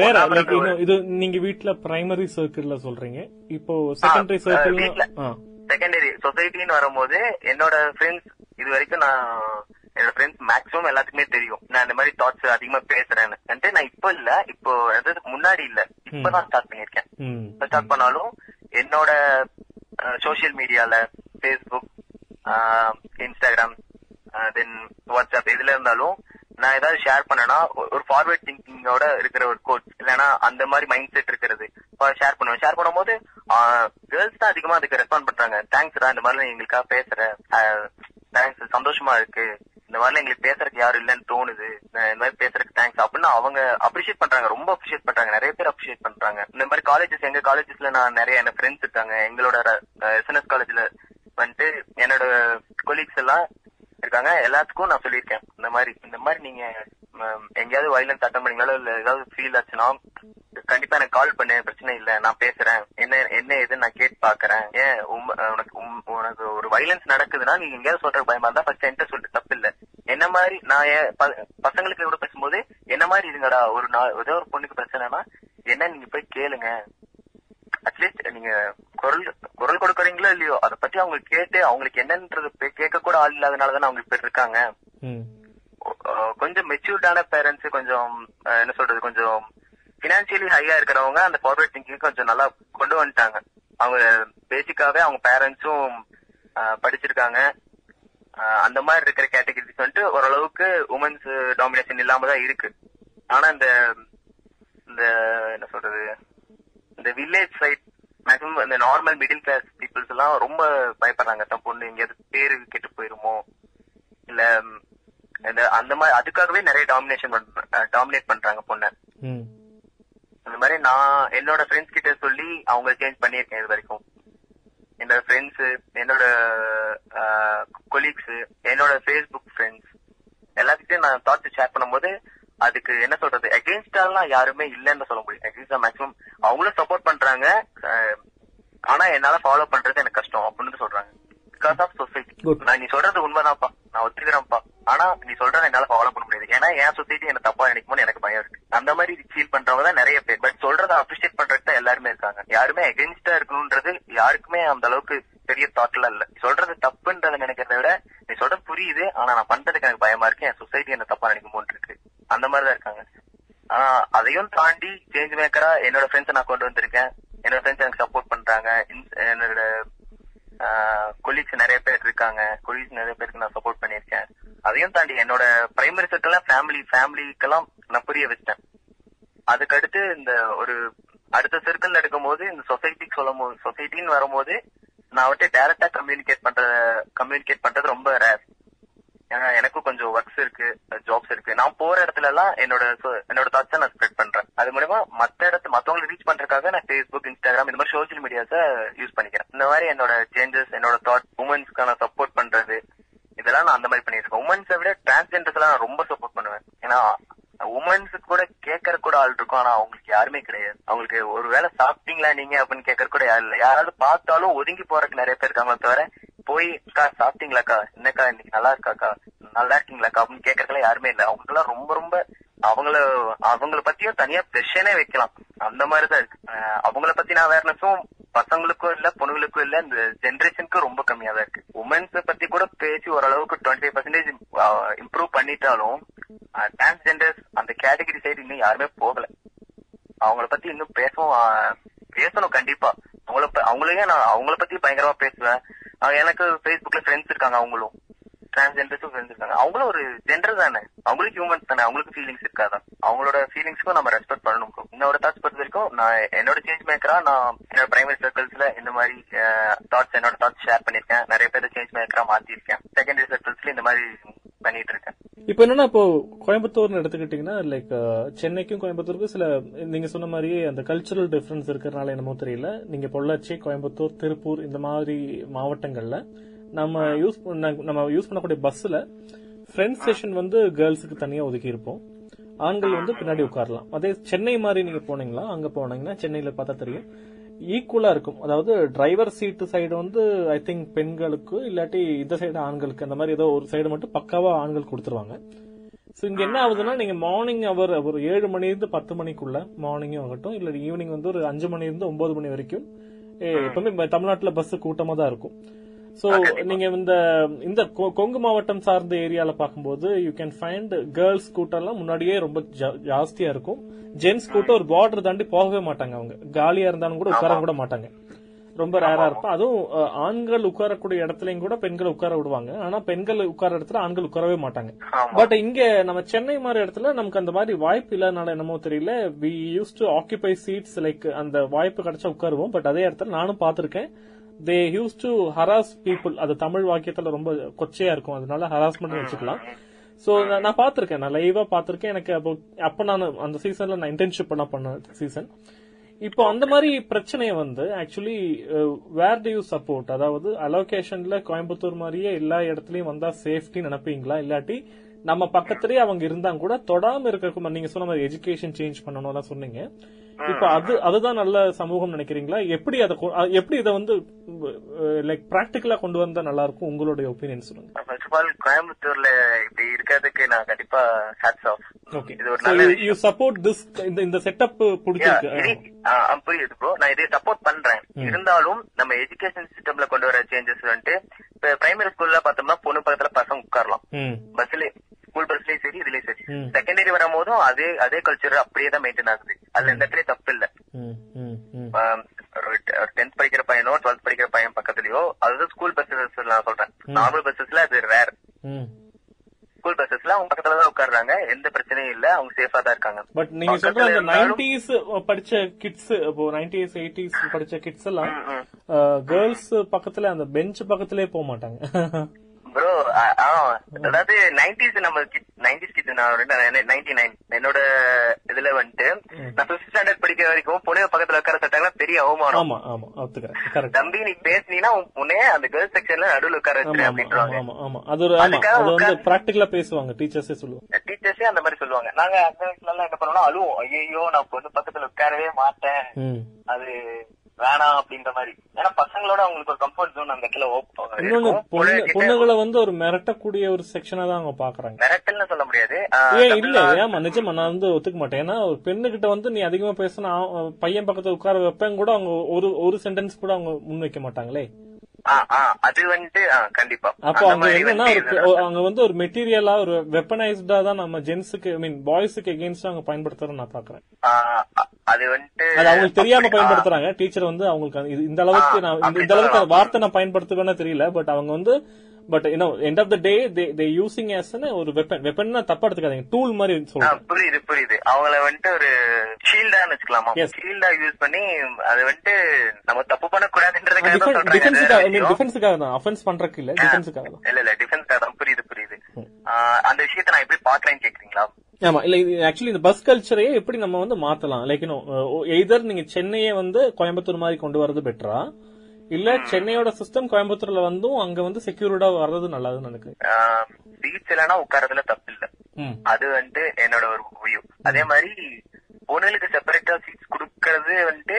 வேற லைக் இது நீங்க வீட்ல பிரைமரி சர்க்கிள்ல சொல்றீங்க. இப்போ செகண்டரி சர்க்கிள். செகண்டரி சொசைட்டின்னு வரும்போது என்னோட ஃப்ரெண்ட்ஸ் இது வரைக்கும் நான் என்னோட ஃப்ரெண்ட்ஸ் மேக்ஸிமம் எல்லாத்துக்குமே தெரியும். நான் இந்த மாதிரி தாட்ஸ் அதிகமா பேசுறேன்னு. நான் இப்போ இல்ல. இப்போ அதாவது முன்னாடி இல்ல. இப்பதான் ஸ்டார்ட் பண்ணிருக்கேன் ஸ்டார்ட் பண்ணாலும் என்னோட சோசியல் மீடியால ஃபேஸ்புக் இன்ஸ்டாகிராம் தென் வாட்ஸ்அப் இதுல இருந்தாலும் நான் ஏதாவது ஷேர் பண்ணனா ஒரு ஃபார்வர்ட் திங்கிங்கோட இருக்கிற ஒரு கோட் இல்லைன்னா அந்த மாதிரி மைண்ட் செட் இருக்கிறது ஷேர் பண்ணுவேன். ஷேர் பண்ணும்போது கேர்ள்ஸ் தான் அதிகமா அதுக்கு ரெஸ்பாண்ட் பண்றாங்க. தேங்க்ஸ்டா இந்த மாதிரி எங்களுக்காக பேசுற தேங்க்ஸ் சந்தோஷமா இருக்கு. இந்த மாதிரிலாம் எங்களுக்கு பேசுறதுக்கு யாரும் இல்லைன்னு தோணுது. இந்த மாதிரி பேசுறதுக்கு தேங்க்ஸ் அப்படின்னு அவங்க அப்ரிஷியேட் பண்றாங்க. ரொம்ப அப்ரிஷியேட் பண்றாங்க. நிறைய பேர் அப்ரிஷியேட் பண்றாங்க. இந்த மாதிரி காலேஜஸ் எங்க காலேஜஸ்ல நான் நிறைய என்ன ஃப்ரெண்ட்ஸ் இருக்காங்க. எங்களோட எஸ்என்எஸ் காலேஜ்ல வந்துட்டு என்னோட கொலீக்ஸ் எல்லாம் இருக்காங்க எல்லாத்துக்கும் நான் சொல்லியிருக்கேன். இந்த மாதிரி இந்த மாதிரி நீங்க எங்கேயாவது வயலன்ஸ் அட்டன் பண்ணீங்களோ இல்ல ஏதாவது ஃபீல் ஆச்சுன்னா கண்டிப்பா எனக்கு கால் பண்ணு. பிரச்சனை இல்ல. நான் பேசுறேன். என்ன என்ன ஏதுன்னு நான் கேட்டு பாக்குறேன். ஏன் உம், உனக்கு உம், உனக்கு ஒரு வயலன்ஸ் நடக்குதுன்னா நீங்க எங்கேயாவது சொல்ற பயமா இருந்தா ஃபர்ஸ்ட் என்கிட்ட சொல்லிட்டு தப்பு இல்ல. என்ன மாதிரி நான் ஏன் ப- பசங்களுக்கு கூட பேசும்போது என்ன மாதிரி இருங்கடா ஒரு நாள் ஏதோ ஒரு பொண்ணுக்கு பிரச்சனைனா என்ன நீங்க போய் கேளுங்க. அட்லீஸ்ட் நீங்க குரல் குரல் கொடுக்கறீங்களோ இல்லையோ அதை பத்தி அவங்க கேட்டு அவங்களுக்கு என்னன்றது கேட்க கூட ஆள் இல்லாதனாலதான் அவங்க இப்ப இருக்காங்க. கொஞ்சம் மெச்சூர்டான பேரண்ட்ஸ் கொஞ்சம் என்ன சொல்றது கொஞ்சம் பினான்சியலி ஹையா இருக்கிறவங்க அந்த ஃபார்வர்ட் திங்கிங் கொஞ்சம் நல்லா கொண்டு வந்துட்டாங்க. அவங்க பேசிக்காவே அவங்க பேரண்ட்ஸும் படிச்சிருக்காங்க. அந்த மாதிரி இருக்கிற கேட்டகரிஸ் வந்துட்டு ஓரளவுக்கு உமன்ஸ் டாமினேஷன் இல்லாம தான் இருக்கு. ஆனா இந்த இந்த என்ன சொல்றது இந்த வில்லேஜ் சைட் மேக்ஸிமம் இந்த நார்மல் மிடில் கிளாஸ் பீப்புள்ஸ் எல்லாம் ரொம்ப பயப்படுறாங்க. தன் பொண்ணு எங்கேயாவது பேரு கெட்டு போயிருமோ? இல்ல அந்த மாதிரி அதுக்காகவே நிறைய டாமினேஷன் டாமினேட் பண்றாங்க பொண்ணை. அந்த மாதிரி நான் என்னோட ஃப்ரெண்ட்ஸ் கிட்ட சொல்லி அவங்க சேஞ்ச் பண்ணியிருக்கேன் இது வரைக்கும். என்னோட ஃப்ரெண்ட்ஸ் என்னோட கொலீக்ஸ் என்னோட ஃபேஸ்புக் ஃப்ரெண்ட்ஸ் எல்லாத்துக்கிட்டையும் நான் தாட்ஸ் ஷேர் பண்ணும்போது அதுக்கு என்ன சொல்றது? அகேன்ஸ்டாலாம் யாருமே இல்லைன்னு சொல்ல முடியும். அகேன்ஸ்டா மேக்ஸிமம் அவங்களும் சப்போர்ட் பண்றாங்க. ஆனா என்னால ஃபாலோ பண்றது எனக்கு கஷ்டம் அப்படின்னு சொல்றாங்க. Because of society. நான் நீ சொல்றது உண்மைதான்ப்பா. நான் ஒத்துக்கிறேன்ப்பா. ஆனா நீ சொல்றத என்னால ஃபாலோ பண்ண முடியாது. ஏன்னா என் சொசைட்டி என்ன தப்பா நினைக்குமோன்னு எனக்கு பயம் இருக்கு. அந்த மாதிரி ஃபீல் பண்றவங்க தான் நிறைய பேர். பட் சொல்றத அப்ரிஷியேட் பண்றதுக்கு தான் எல்லாருமே இருக்காங்க. யாருமே எகென்ஸ்டா இருக்கணும்ன்றது யாருக்குமே அந்த அளவுக்கு பெரிய தாட்லாம் இல்ல. சொல்றது தப்புன்றத நினைக்கிறத விட நீ சொல்றது புரியுது. ஆனா நான் பண்றதுக்கு எனக்கு பயமா இருக்கு. என் சொசைட்டி என்ன தப்பா நினைக்குமோன்னு இருக்கு. அந்த மாதிரிதான் இருக்காங்க. ஆனா அதையும் தாண்டி மேக்கரா என்னோட ஃப்ரெண்ட்ஸ் நான் கொண்டு வந்திருக்கேன். என்னோட ஃப்ரெண்ட்ஸ் எனக்கு சப்போர்ட் பண்றாங்க. என்னோட கொலீக்ஸ் நிறைய பேர் இருக்காங்க. கொலீக்ஸ் நிறைய பேருக்கு நான் சப்போர்ட் பண்ணிருக்கேன் அதையும் தாண்டி என்னோட பிரைமரி சர்க்கிள் ஃபேமிலி ஃபேமிலிக்கெல்லாம் நான் புரிய வச்சிட்டேன். அதுக்கடுத்து இந்த ஒரு அடுத்த சர்க்கிள் எடுக்கும்போது இந்த சொசைட்டிக்கு சொல்லும் போது சொசைட்டின்னு வரும்போது நான் அவர்கிட்ட டைரக்டா கம்யூனிகேட் பண்ற கம்யூனிகேட் பண்றது ரொம்ப ரேர் ஏன்னா எனக்கும் கொஞ்சம் ஒர்க்ஸ் இருக்கு ஜாப்ஸ் இருக்கு. நான் போற இடத்துல எல்லாம் என்னோட so- என்னோட தாட்ஸை நான் ஸ்ப்ரெட் பண்றேன் அது மூலமா மத்த இடத்து மத்தவங்களை ரீச் பண்றதுக்காக நான் ஃபேஸ்புக் இன்ஸ்டாகிராம் இந்த மாதிரி சோஷியல் மீடியாஸ யூஸ் பண்ணிக்கிறேன் இந்த மாதிரி என்னோட சேஞ்சஸ் என்னோட தாட் உமன்ஸ்க்கான சப்போர்ட் பண்றது இதெல்லாம் நான் அந்த மாதிரி பண்ணிட்டு இருக்கேன் உமன்ஸை விட டிரான்ஸ்ஜெண்டர்ஸ் எல்லாம் நான் ரொம்ப சப்போர்ட் பண்ணுவேன் ஏன்னா உமன்ஸ் கூட கேட்கற கூட ஆள் இருக்கும் ஆனா அவங்களுக்கு யாருமே கிடையாது அவங்களுக்கு ஒருவேளை சாப்பிட்டீங்களா நீங்க அப்படின்னு கேட்கற கூட யாரும் இல்ல யாராவது பார்த்தாலும் ஒதுங்கி போறதுக்கு நிறைய பேர் இருக்காங்க தவிர போய் அக்கா சாப்பிட்டீங்களாக்கா என்னக்கா இன்னைக்கு நல்லா இருக்காக்கா நல்லா இருக்கீங்களாக்கா அப்படின்னு கேட்கறதுல யாருமே இல்ல. அவங்க எல்லாம் ரொம்ப ரொம்ப அவங்கள அவங்கள பத்தியும் தனியா பிரச்சனை வைக்கலாம். அந்த மாதிரிதான் இருக்கு. அஹ் அவங்கள பத்தின அவேர்னஸும் பசங்களுக்கும் இல்ல பொண்ணுங்களுக்கும் இல்ல இந்த ஜெனரேஷனுக்கும் ரொம்ப கம்மியா தான் இருக்கு உமன்ஸ் பத்தி கூட பேசி ஓரளவுக்கு டுவெண்ட்டி பர்சன்டேஜ் இம்ப்ரூவ் பண்ணிட்டாலும் டிரான்ஸ்ஜெண்டர்ஸ் அந்த கேட்டகரி சைடு இன்னும் யாருமே போகல. அவங்கள பத்தி இன்னும் பேசவும் பேசணும் கண்டிப்பா. அவங்கள அவங்களையும் நான் அவங்கள பத்தி பயங்கரமா பேசுவேன். எனக்கு ஃபேஸ்புக்ல ஃப்ரெண்ட்ஸ் இருக்காங்க அவங்களும். டிரான்ஸ்ஜெண்டர்ஸும் ஃப்ரெண்ட்ஸ் இருக்காங்க. அவங்களும் ஒரு ஜெண்டர் தானே. அவங்களுக்கு ஹியூமன்ஸ் தானே. அவங்களுக்கு ஃபீலிங்ஸ் இருக்காதான். அவங்களோட ஃபீலிங்ஸ்க்கும் நம்ம ரெஸ்பெக்ட் பண்ணணும் என்னோட தாட்ஸ் பொறுத்த வரைக்கும் நான் என்னோட சேஞ்ச் மேக்கரா நான் என்னோட பிரைமரி சர்க்கிள்ஸ்ல இந்த மாதிரி தாட்ஸ் என்னோட தாட்ஸ் ஷேர் பண்ணிருக்கேன் நிறைய பேர் சேஞ்ச் மேக்கரா மாத்திருக்கேன் செகண்டரி சர்க்கிள்ஸ்ல இந்த மாதிரி பண்ணிட்டு இருக்கேன். இப்போ என்னன்னா இப்போ கோயம்புத்தூர்னு எடுத்துக்கிட்டீங்கன்னா லைக் சென்னைக்கும் கோயம்புத்தூருக்கும் சில நீங்க சொன்ன மாதிரியே அந்த கல்ச்சுரல் டிஃபரன்ஸ் இருக்கிறதுனால என்னமோ தெரியல. நீங்க பொள்ளாச்சி கோயம்புத்தூர் திருப்பூர் இந்த மாதிரி மாவட்டங்கள்ல நம்ம யூஸ் பண்ண நம்ம யூஸ் பண்ணக்கூடிய பஸ்ஸில் ஃப்ரண்ட் செஷன் வந்து கேர்ள்ஸுக்கு தனியாக ஒதுக்கி இருப்போம். ஆண்கள் வந்து பின்னாடி உட்காரலாம். அதே சென்னை மாதிரி நீங்க போனீங்களா அங்க போனீங்கன்னா சென்னையில பார்த்தா தெரியும். ஈக்குவலா இருக்கும். அதாவது டிரைவர் சீட்டு சைடு வந்து ஐ திங்க் பெண்களுக்கு இல்லாட்டி இந்த சைடு ஆண்களுக்கு அந்த மாதிரி ஏதோ ஒரு சைடு மட்டும் பக்காவா ஆண்கள் கொடுத்துருவாங்க. ஸோ இங்க என்ன ஆகுதுன்னா நீங்க மார்னிங் அவர் ஒரு ஏழு மணிலேருந்து பத்து மணிக்குள்ள மார்னிங்கும் ஆகட்டும் இல்ல ஈவினிங் வந்து ஒரு அஞ்சு மணிலேருந்து ஒன்பது மணி வரைக்கும் ஏ, எப்பவுமே தமிழ்நாட்டில் பஸ் கூட்டமாக தான் இருக்கும். சோ நீங்க இந்த இந்த கொ- கொங்கு மாவட்டம் சார்ந்த ஏரியால பார்க்கும்போது யூ கேன் ஃபைண்ட் கேர்ள்ஸ் கூட்டம்லாம் முன்னாடியே ரொம்ப ஜாஸ்தியா இருக்கும். ஜென்ஸ் கூட்டம் ஒரு பார்டர் தாண்டி போகவே மாட்டாங்க அவங்க. காலியா இருந்தாலும் கூட உட்கார கூட மாட்டாங்க. ரொம்ப ரேரா இருக்கும். அதுவும் ஆண்கள் உட்காரக்கூடிய இடத்துலயும் கூட பெண்கள் உட்கார விடுவாங்க. ஆனா பெண்கள் உட்கார இடத்துல ஆண்கள் உட்காரவே மாட்டாங்க. பட் இங்க நம்ம சென்னை மாதிரி இடத்துல நமக்கு அந்த மாதிரி வாய்ப்பு இல்லாதனால என்னமோ தெரியல. We use to occupy seats like அந்த வாய்ப்பு கிடைச்சா உட்காருவோம். பட் அதே இடத்துல நானும் பார்த்திருக்கேன். They use to harass people அது தமிழ் வாக்கியத்துல ரொம்ப கொச்சையா இருக்கும். அதனால ஹராஸ்மெண்ட் வச்சுக்கலாம். சோ நான் பார்த்திருக்கேன். நான் லைவா பார்த்திருக்கேன். எனக்கு அப்போ அப்ப நான் அந்த சீசன்ல நான் இன்டர்ன்ஷிப் பண்ண பண்ண சீசன் இப்போ அந்த மாதிரி பிரச்சனையை வந்து actually where do you support அதாவது அலோகேஷன்ல கோயம்புத்தூர் மாதிரியே எல்லா இடத்துலயும் வந்தா சேஃப்டி நினைப்பீங்களா? இல்லாட்டி நம்ம பக்கத்துலயே அவங்க இருந்தா கூட தொடாம இருக்க நீங்க சொன்ன மாதிரி எஜுகேஷன் சேஞ்ச் பண்ணணும்லாம் சொன்னீங்க. இப்போ அது அதுதான் நல்ல சமூகம் நினைக்கிறீங்களா? எப்படி அதை எப்படி இதை வந்து லைக் பிராக்டிக்கலா கொண்டு வந்தா நல்லா இருக்கும்? உங்களுடைய ஒப்பீனியன் சொல்லுங்க. ஃபர்ஸ்ட் ஆஃப் ஆல் கோயம்புத்தூர்ல இப்படி இருக்கிறதுக்கு நான் கண்டிப்பா ஹேட்ஸ் ஆஃப் ஓகே இது ஒரு நல்ல யூ சப்போர்ட் திஸ் இந்த இந்த செட்டப் பிடிச்சிருக்கு. புரியுது ப்ரோ நான் இதை சப்போர்ட் பண்றேன். இருந்தாலும் நம்ம எஜுகேஷன் சிஸ்டம்ல கொண்டு வர சேஞ்சஸ் வந்துட்டு இப்ப பிரைமரி ஸ்கூல்ல பார்த்தோம்னா பொண்ணு பக்கத்துல பசங்க உட்காரலாம் ம் பஸ்ல ஸ்கூல் பஸ்லயும் சரி இதுலயும் சரி ம். வரும்போதும் அதே அதே கல்ச்சர் அப்படியே தான் மெயின்டைன் ஆகுது. அதுல எந்த இடத்துலயும் தப்பு இல்ல. டென்த் படிக்கிற பையனோ டுவெல்த் படிக்கிற பையன் பக்கத்துலயோ அதுதான் ஸ்கூல் பஸ்ஸஸ் நான் சொல்றேன். நார்மல் பஸ்ஸஸ்ல அது ரேர் ஸ்கூல் பஸ்ஸஸ்ல அவங்க பக்கத்துல தான் உட்கார்றாங்க. எந்த பிரச்சனையும் இல்ல. அவங்க சேஃபா தான் இருக்காங்க. பட் நீங்க சொல்ற அந்த நைன்டிஸ் படிச்ச கிட்ஸ் இப்போ நைன்டிஸ் எயிட்டிஸ் படிச்ச கிட்ஸ் எல்லாம். கேர்ள்ஸ் பக்கத்துல அந்த பெஞ்ச் பக்கத்திலே போக மாட்டாங்க. ப்ரோ அதாவது நைன்டிஸ் நம்ம நைன்டிஸ் கிட் நான் நைன்டி நைன் என்னோட இதுல வந்துட்டு நான் பிப்த் ஸ்டாண்டர்ட் படிக்கிற வரைக்கும் பொண்ணு பக்கத்துல உட்கார சட்டாங்கன்னா பெரிய அவமானம். தம்பி நீ பேசுனீங்கன்னா உன் பொண்ணே அந்த கேர்ள்ஸ் செக்ஷன்ல நடுவுல உட்கார ஆமா வச்சிரு ஆமா அப்படின்றாங்க பிராக்டிகலா பேசுவாங்க டீச்சர்ஸே சொல்லுவாங்க. டீச்சர்ஸே அந்த மாதிரி சொல்லுவாங்க. நாங்க அந்த வயசுல என்ன பண்ணுவோம்னா அழுவோம். ஐயோ நான் பொண்ணு பக்கத்துல உட்காரவே மாட்டேன். அது வேணாம் அப்படின்ற மாதிரி. ஏன்னா பசங்களோட அவங்களுக்கு ஒரு கம்ஃபர்ட் ஜோன் அந்த இடத்துல open இன்னொன்னு இருக்கும். பொண்ணு பொண்ணுகிட்ட பொண்ணுகளை வந்து ஒரு மிரட்டக்கூடிய ஒரு செக்ஷனா தான் அவங்க பாக்குறாங்க மிரட்டல்னு சொல்ல முடியாது. ஏன் இல்ல ஏமா நிஜமா நான் வந்து ஒத்துக்க மாட்டேன். ஏன்னா ஒரு பெண்ணு கிட்ட வந்து நீ அதிகமா பேசினா பையன் பக்கத்துல உட்கார வைப்பேன் கூட அவங்க ஒரு ஒரு சென்டென்ஸ் கூட அவங்க முன் வைக்க மாட்டாங்களே. அது வந்துட்டு ஆ, கண்டிப்பா. அப்போ அங்க என்னன்னா அங்க வந்து ஒரு மெட்டீரியலா ஒரு வெப்பனைஸ்டா தான் நம்ம ஜென்ஸுக்கு ஐ மீன் பாய்ஸுக்கு எகெயின்ஸ்டா அவங்க பயன்படுத்துறோம் நான் பாக்குறேன். அது வந்துட்டு அது அவங்களுக்கு தெரியாம பயன்படுத்துறாங்க. டீச்சர் வந்து அவங்களுக்கு இந்த அளவுக்கு நான் இந்த- அளவுக்கு. வார்த்தை நான் பயன்படுத்துவேன்னு தெரியல. பட் அவங்க வந்து but you know end of the day they using as ஒரு வெப்பன் வெப்பன்னா தப்பா எடுத்துக்காதீங்க. டூல் மாதிரி சொல்றேன். புரியுது புரியுது. அவங்கள வந்துட்டு ஒரு ஷீல்டா வச்சுக்கலாமா. ஷீல்டா யூஸ் பண்ணி அது வந்துட்டு நம்ம தப்பு பண்ண கூடாதுன்றதுக்காக டிஃபென்ஸுக்காக ஐ மீன் அது டிஃபென்ஸுக்காக தான். அஃபென்ஸ் பண்றதுக்கு இல்ல டிஃபென்ஸுக்காக இல்ல இல்ல டிஃபென்ஸ்க்காக தான். புரியுது புரியுது. அந்த விஷயத்த நான் எப்படி பாக்கலாம்னு கேக்குறீங்களா? ஆமா இல்ல இது ஆக்சுவலி இந்த பஸ் கல்ச்சரையே எப்படி நம்ம வந்து மாத்தலாம்? லைக் எய்தர் நீங்க சென்னையை வந்து கோயம்புத்தூர் மாதிரி கொண்டு வரது பெட்டரா இல்ல சென்னையோட சிஸ்டம் கோயம்புத்தூர்ல வந்தும் அங்க வந்து செக்யூரிட்டா வர்றது நல்லதுன்னு நினைக்கிறேன் சீட்ஸ் இல்லைன்னா உட்காரதுல தப்பு இல்ல அது வந்துட்டு என்னோட ஒரு வியூ அதே மாதிரி பொண்ணுங்களுக்கு செப்பரேட்டா சீட்ஸ் கொடுக்கறது வந்துட்டு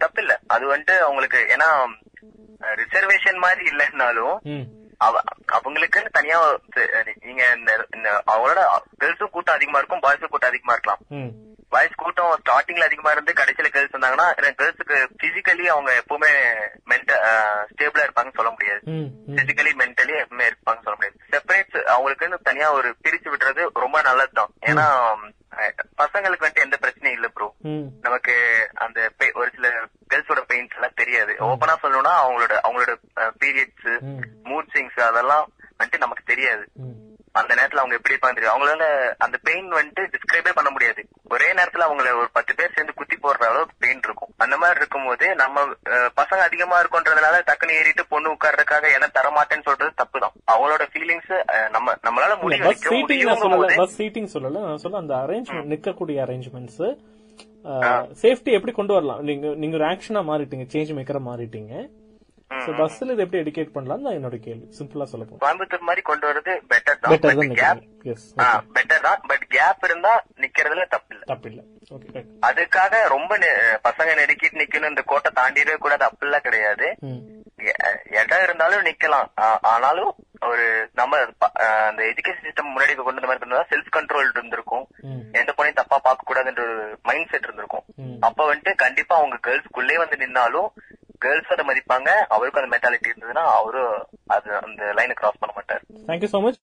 தப்பு இல்ல அது வந்துட்டு அவங்களுக்கு ஏன்னா ரிசர்வேஷன் மாதிரி இல்லைன்னாலும் அவங்களுக்குன்னு தனியா நீங்க அவங்களோட கேர்ள்ஸும் கூட்டம் அதிகமா இருக்கும் பாய்ஸும் கூட்டம் அதிகமா இருக்கலாம். பாய்ஸ் கூட்டம் ஸ்டார்டிங்ல அதிகமா இருந்து கடைசியில கேர்ள்ஸ் வந்தாங்கன்னா கேர்ள்ஸுக்கு பிசிக்கலி அவங்க எப்பவுமே மென்ட ஸ்டேபிளா இருப்பாங்கன்னு சொல்ல முடியாது. பிசிக்கலி மென்டலி எப்பவுமே இருப்பாங்கன்னு சொல்ல முடியாது. செப்பரேட் அவங்களுக்குன்னு தனியா ஒரு பிரிச்சு விடுறது ரொம்ப நல்லதுதான். ஏன்னா பசங்களுக்கு வந்துட்டு எந்த பிரச்சனையும் இல்ல ப்ரோ நமக்கு அந்த ஒரு சில கேர்ள்ஸோட பெயின்ஸ் எல்லாம் தெரியாது. ஓப்பனா சொல்லணும்னா அவங்களோட அவங்களோட பீரியட்ஸ் மூட் ஸ்விங்ஸ் அதெல்லாம் வந்துட்டு நமக்கு தெரியாது. அந்த நேரத்துல அவங்க எப்படி இருப்பாங்க தெரியும் அவங்களால அந்த பெயின் வந்துட்டு டிஸ்கிரைபே பண்ண முடியாது. ஒரே நேரத்துல அவங்கள ஒரு பத்து பேர் சேர்ந்து குத்தி போடுற அளவுக்கு பெயின் இருக்கும். அந்த மாதிரி இருக்கும்போது நம்ம பசங்க அதிகமா இருக்கும்ன்றதுனால டக்குன்னு ஏறிட்டு பொண்ணு உட்கார்றதுக்காக இடம் தரமாட்டேன்னு சொல்றது தப்புதான். அவங்களோட ஃபீலிங்ஸ் நம்ம நம்மளால முடியும் பஸ் சீட்டிங் சொல்லல நான் சொல்ல அந்த அரேஞ்ச்மெண்ட் நிக்கக்கூடிய அரேஞ்ச்மெண்ட்ஸ் சேஃப்டி எப்படி கொண்டு வரலாம்? நீங்க நீங்க ஒரு ஆக்ஷனா மாறிட்டீங்க சேஞ்ச் மேக்கரா மாறிட்டீங்க. சோ பஸ்ல இது எப்படி எடுக்கேட் பண்ணலாம் தான் என்னோட கேள்வி. சிம்பிளா சொல்ல போறோம் கோயம்புத்தூர் மாதிரி கொண்டு வர்றது பெட்டர் தான். பெட்டர் தான் கேப் எஸ் பெட்டர் தான். பட் கேப் இருந்தா நிக்கிறதுல தப்பு இல்ல தப்பில்ல ஓகே அதுக்காக ரொம்ப பசங்க நெருக்கிட்டு நிக்கணும். இந்த கோட்டை தாண்டிடவே கூடாது. அப்படிலாம் கிடையாது. இடம் இருந்தாலும் நிக்கலாம். ஆனாலும் ஒரு நம்ம அந்த எஜுகேஷன் சிஸ்டம் முன்னாடி கொண்டு வந்த மாதிரி இருந்தா செல்ஃப் கண்ட்ரோல் இருந்திருக்கும் எந்த பொண்ணையும் தப்பா பார்க்க கூடாதுன்ற ஒரு மைண்ட் செட் இருந்திருக்கும் அப்ப வந்துட்டு கண்டிப்பா அவங்க கேர்ள்ஸ்க்குள்ளே வந்து நின்னாலும் கேர்ள்ஸ் அதை மதிப்பாங்க அவருக்கும் அந்த மென்டாலிட்டி இருந்ததுன்னா அவரும் அது அந்த லைனை கிராஸ் பண்ண மாட்டார். தேங்க்யூ சோ மச்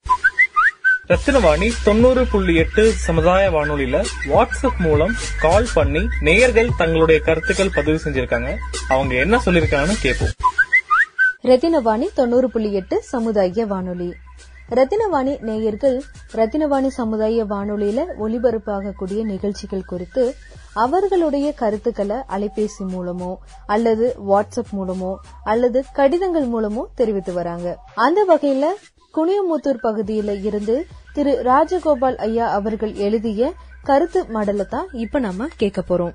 ரத்தினவாணி தொண்ணூறு புள்ளி எட்டு சமுதாய வானொலியில வாட்ஸ்அப் மூலம் கால் பண்ணி நேயர்கள் தங்களுடைய கருத்துக்கள் பதிவு செஞ்சிருக்காங்க. அவங்க என்ன சொல்லிருக்காங்கன்னு கேட்போம் ரத்தினவாணி தொண்ணூறு புள்ளி எட்டு சமுதாய வானொலி. ரத்தினவாணி நேயர்கள் ரத்தினவாணி சமுதாய வானொலியில ஒலிபரப்பாகக்கூடிய நிகழ்ச்சிகள் குறித்து அவர்களுடைய கருத்துக்களை அலைபேசி மூலமோ அல்லது வாட்ஸ்அப் மூலமோ அல்லது கடிதங்கள் மூலமோ தெரிவித்து வராங்க. அந்த வகையில குனியமுத்தூர் பகுதியில இருந்து திரு ராஜகோபால் ஐயா அவர்கள் எழுதிய கருத்து மடலை தான் இப்ப நாம கேட்க போறோம்.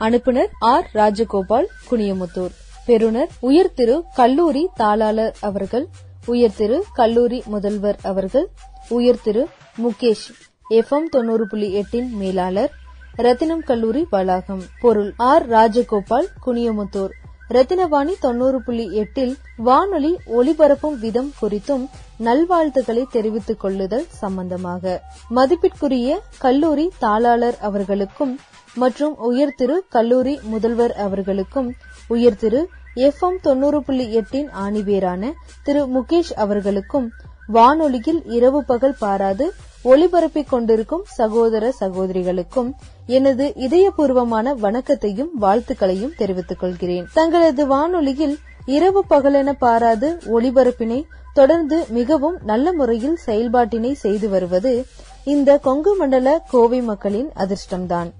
அனுப்புனர் ஆர் ராஜகோபால் குனியமுத்தூர். பெறுநர் உயர் திரு கல்லூரி தாளாளர் அவர்கள் உயர் திரு கல்லூரி முதல்வர் அவர்கள் உயர் திரு முகேஷ் எஃப்எம் தொண்ணூறு புள்ளி எட்டின் மேலாளர் ரத்தினம் கல்லூரி வளாகம். பொருள் ஆர். ராஜகோபால் குனியமுத்தூர். ரத்தினவாணி தொண்ணூறு புள்ளி எட்டில் வானொலி ஒலிபரப்பும் விதம் குறித்தும் நல்வாழ்த்துக்களை தெரிவித்துக் கொள்ளுதல் சம்பந்தமாக. மதிப்பிற்குரிய கல்லூரி தாளாளர் அவர்களுக்கும் மற்றும் உயர்திரு கல்லூரி முதல்வர் அவர்களுக்கும் உயர்திரு எஃப் எம் தொண்ணூறு புள்ளி எட்டின் ஆணிவேரான திரு முகேஷ் அவர்களுக்கும் வானொலியில் இரவு பகல் பாராது ஒளிபரப்பிக் கொண்டிருக்கும் சகோதர சகோதரிகளுக்கும் எனது இதயபூர்வமான வணக்கத்தையும் வாழ்த்துக்களையும் தெரிவித்துக் கொள்கிறேன். தங்களது வானொலியில் இரவு பகலென பாராது ஒளிபரப்பினை தொடர்ந்து மிகவும் நல்ல முறையில் செயல்பாட்டினை செய்து வருவது இந்த கொங்கு மண்டல கோவை மக்களின் அதிர்ஷ்டம்தான்.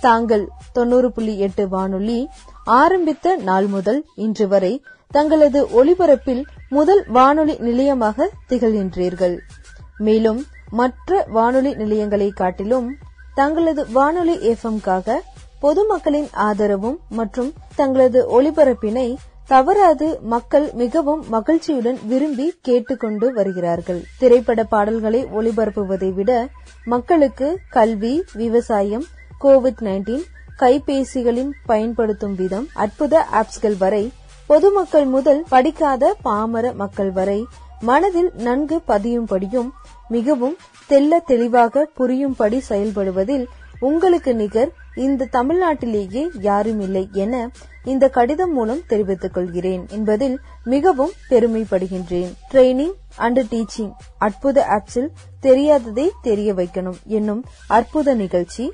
தாங்கள் தொண்ணூறு புள்ளி எட்டு வானொலி ஆரம்பித்த நாள் முதல் இன்று வரை தங்களது ஒளிபரப்பில் முதல் வானொலி நிலையமாக திகழ்கின்றீர்கள். மேலும் மற்ற வானொலி நிலையங்களை காட்டிலும் தங்களது வானொலி எஃப்எம்காக பொதுமக்களின் ஆதரவும் மற்றும் தங்களது ஒளிபரப்பினை தவறாது மக்கள் மிகவும் மகிழ்ச்சியுடன் விரும்பி கேட்டுக்கொண்டு வருகிறார்கள். திரைப்பட பாடல்களை ஒளிபரப்புவதை விட மக்களுக்கு கல்வி விவசாயம் கோவிட் நைன்டீன் கைபேசிகளின் பயன்படுத்தும் விதம் அற்புத ஆப்ஸ்கள் வரை பொதுமக்கள் முதல் படிக்காத பாமர மக்கள் வரை மனதில் நன்கு பதியும்படியும் மிகவும் தெல்ல தெளிவாக புரியும்படி செயல்படுவதில் உங்களுக்கு நிகர் இந்த தமிழ்நாட்டிலேயே யாரும் இல்லை என இந்த கடிதம் மூலம் தெரிவித்துக் கொள்கிறேன் என்பதில் மிகவும் பெருமைப்படுகின்றேன். ட்ரைனிங் அண்ட் டீச்சிங் அற்புத ஆப்ஸில் தெரியாததை தெரிய வைக்கணும் என்னும் அற்புத நிகழ்ச்சி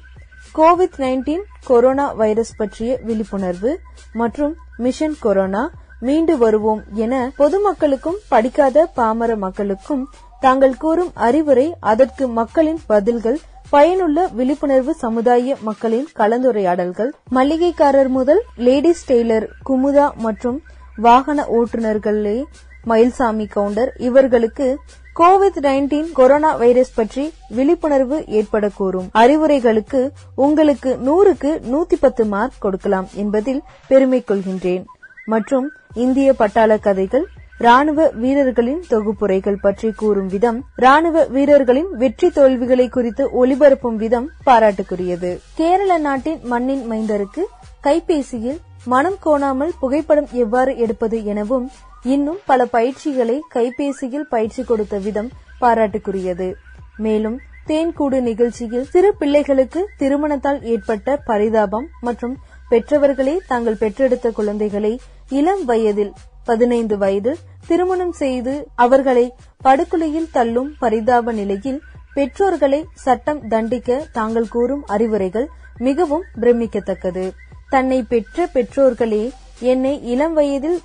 கோவிட் நைன்டீன் கொரோனா வைரஸ் பற்றிய விழிப்புணர்வு மற்றும் மிஷன் கொரோனா மீண்டு வருவோம் என பொதுமக்களுக்கும் படிக்காத பாமர மக்களுக்கும் தாங்கள் கூறும் அறிவுரை அதற்கு மக்களின் பதில்கள் பயனுள்ள விழிப்புணர்வு சமுதாய மக்களின் கலந்துரையாடல்கள் மளிகைக்காரர் முதல் லேடிஸ் டெய்லர் குமுதா மற்றும் வாகன ஓட்டுநர்களே மயில்சாமி கவுண்டர் இவர்களுக்கு கோவிட் நைன்டீன் கொரோனா வைரஸ் பற்றி விழிப்புணர்வு ஏற்படக்கூறும். அறிவுரைகளுக்கு உங்களுக்கு நூறுக்கு நூத்தி பத்து மார்க் கொடுக்கலாம் என்பதில் பெருமை கொள்கின்றேன். மற்றும் இந்திய பட்டாள கதைகள் ராணுவ வீரர்களின் தொகுப்புரைகள் பற்றி கூறும் விதம் ராணுவ வீரர்களின் வெற்றி தோல்விகளை குறித்து ஒளிபரப்பும் விதம் பாராட்டுக்குரியது. கேரள நாட்டின் மண்ணின் மைந்தருக்கு கைபேசியில் மனம் கோணாமல் புகைப்படம் எவ்வாறு எடுப்பது எனவும் இன்னும் பல பயிற்சிகளை கைபேசியில் பயிற்சி கொடுத்த விதம் பாராட்டுக்குரியது. மேலும் தேன்கூடு நிகழ்ச்சியில் சிறு பிள்ளைகளுக்கு திருமணத்தால் ஏற்பட்ட பரிதாபம் மற்றும் பெற்றவர்களே தாங்கள் பெற்றெடுத்த குழந்தைகளை இளம் வயதில் பதினைந்து வயதில் திருமணம் செய்து அவர்களை படுகொலையில் தள்ளும் பரிதாப நிலையில் பெற்றோர்களை சட்டம் தண்டிக்க தாங்கள் கூறும் அறிவுரைகள் மிகவும் பிரமிக்கத்தக்கது. தன்னை பெற்ற பெற்றோர்களே என்னை இளம் வயதில்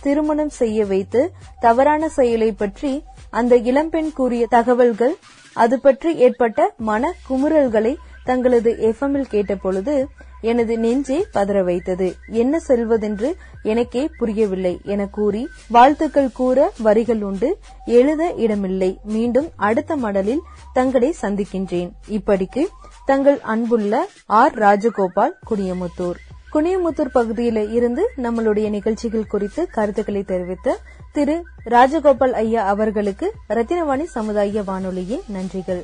திருமணம் செய்ய வைத்து தவறான செயலை பற்றி அந்த இளம்பெண் கூறிய தகவல்கள் அது பற்றி ஏற்பட்ட மன குமுறல்களை தங்களது எஃப்எம்மில் கேட்டபொழுது எனது நெஞ்சே பதற வைத்தது. என்ன செல்வதென்று எனக்கே புரியவில்லை என கூறி வாழ்த்துக்கள் கூற வரிகள் உண்டு. எழுத இடமில்லை. மீண்டும் அடுத்த மடலில் தங்களை சந்திக்கின்றேன். இப்படிக்கு தங்கள் அன்புள்ள ஆர். ராஜகோபால் குடியமுத்தூர். குனியமுத்தூர் பகுதியில இருந்து நம்மளுடைய நிகழ்ச்சிகள் குறித்து கருத்துக்களை தெரிவித்த திரு. ராஜகோபால் ஐயா அவர்களுக்கு ரத்தினவாணி சமுதாய வானொலியின் நன்றிகள்.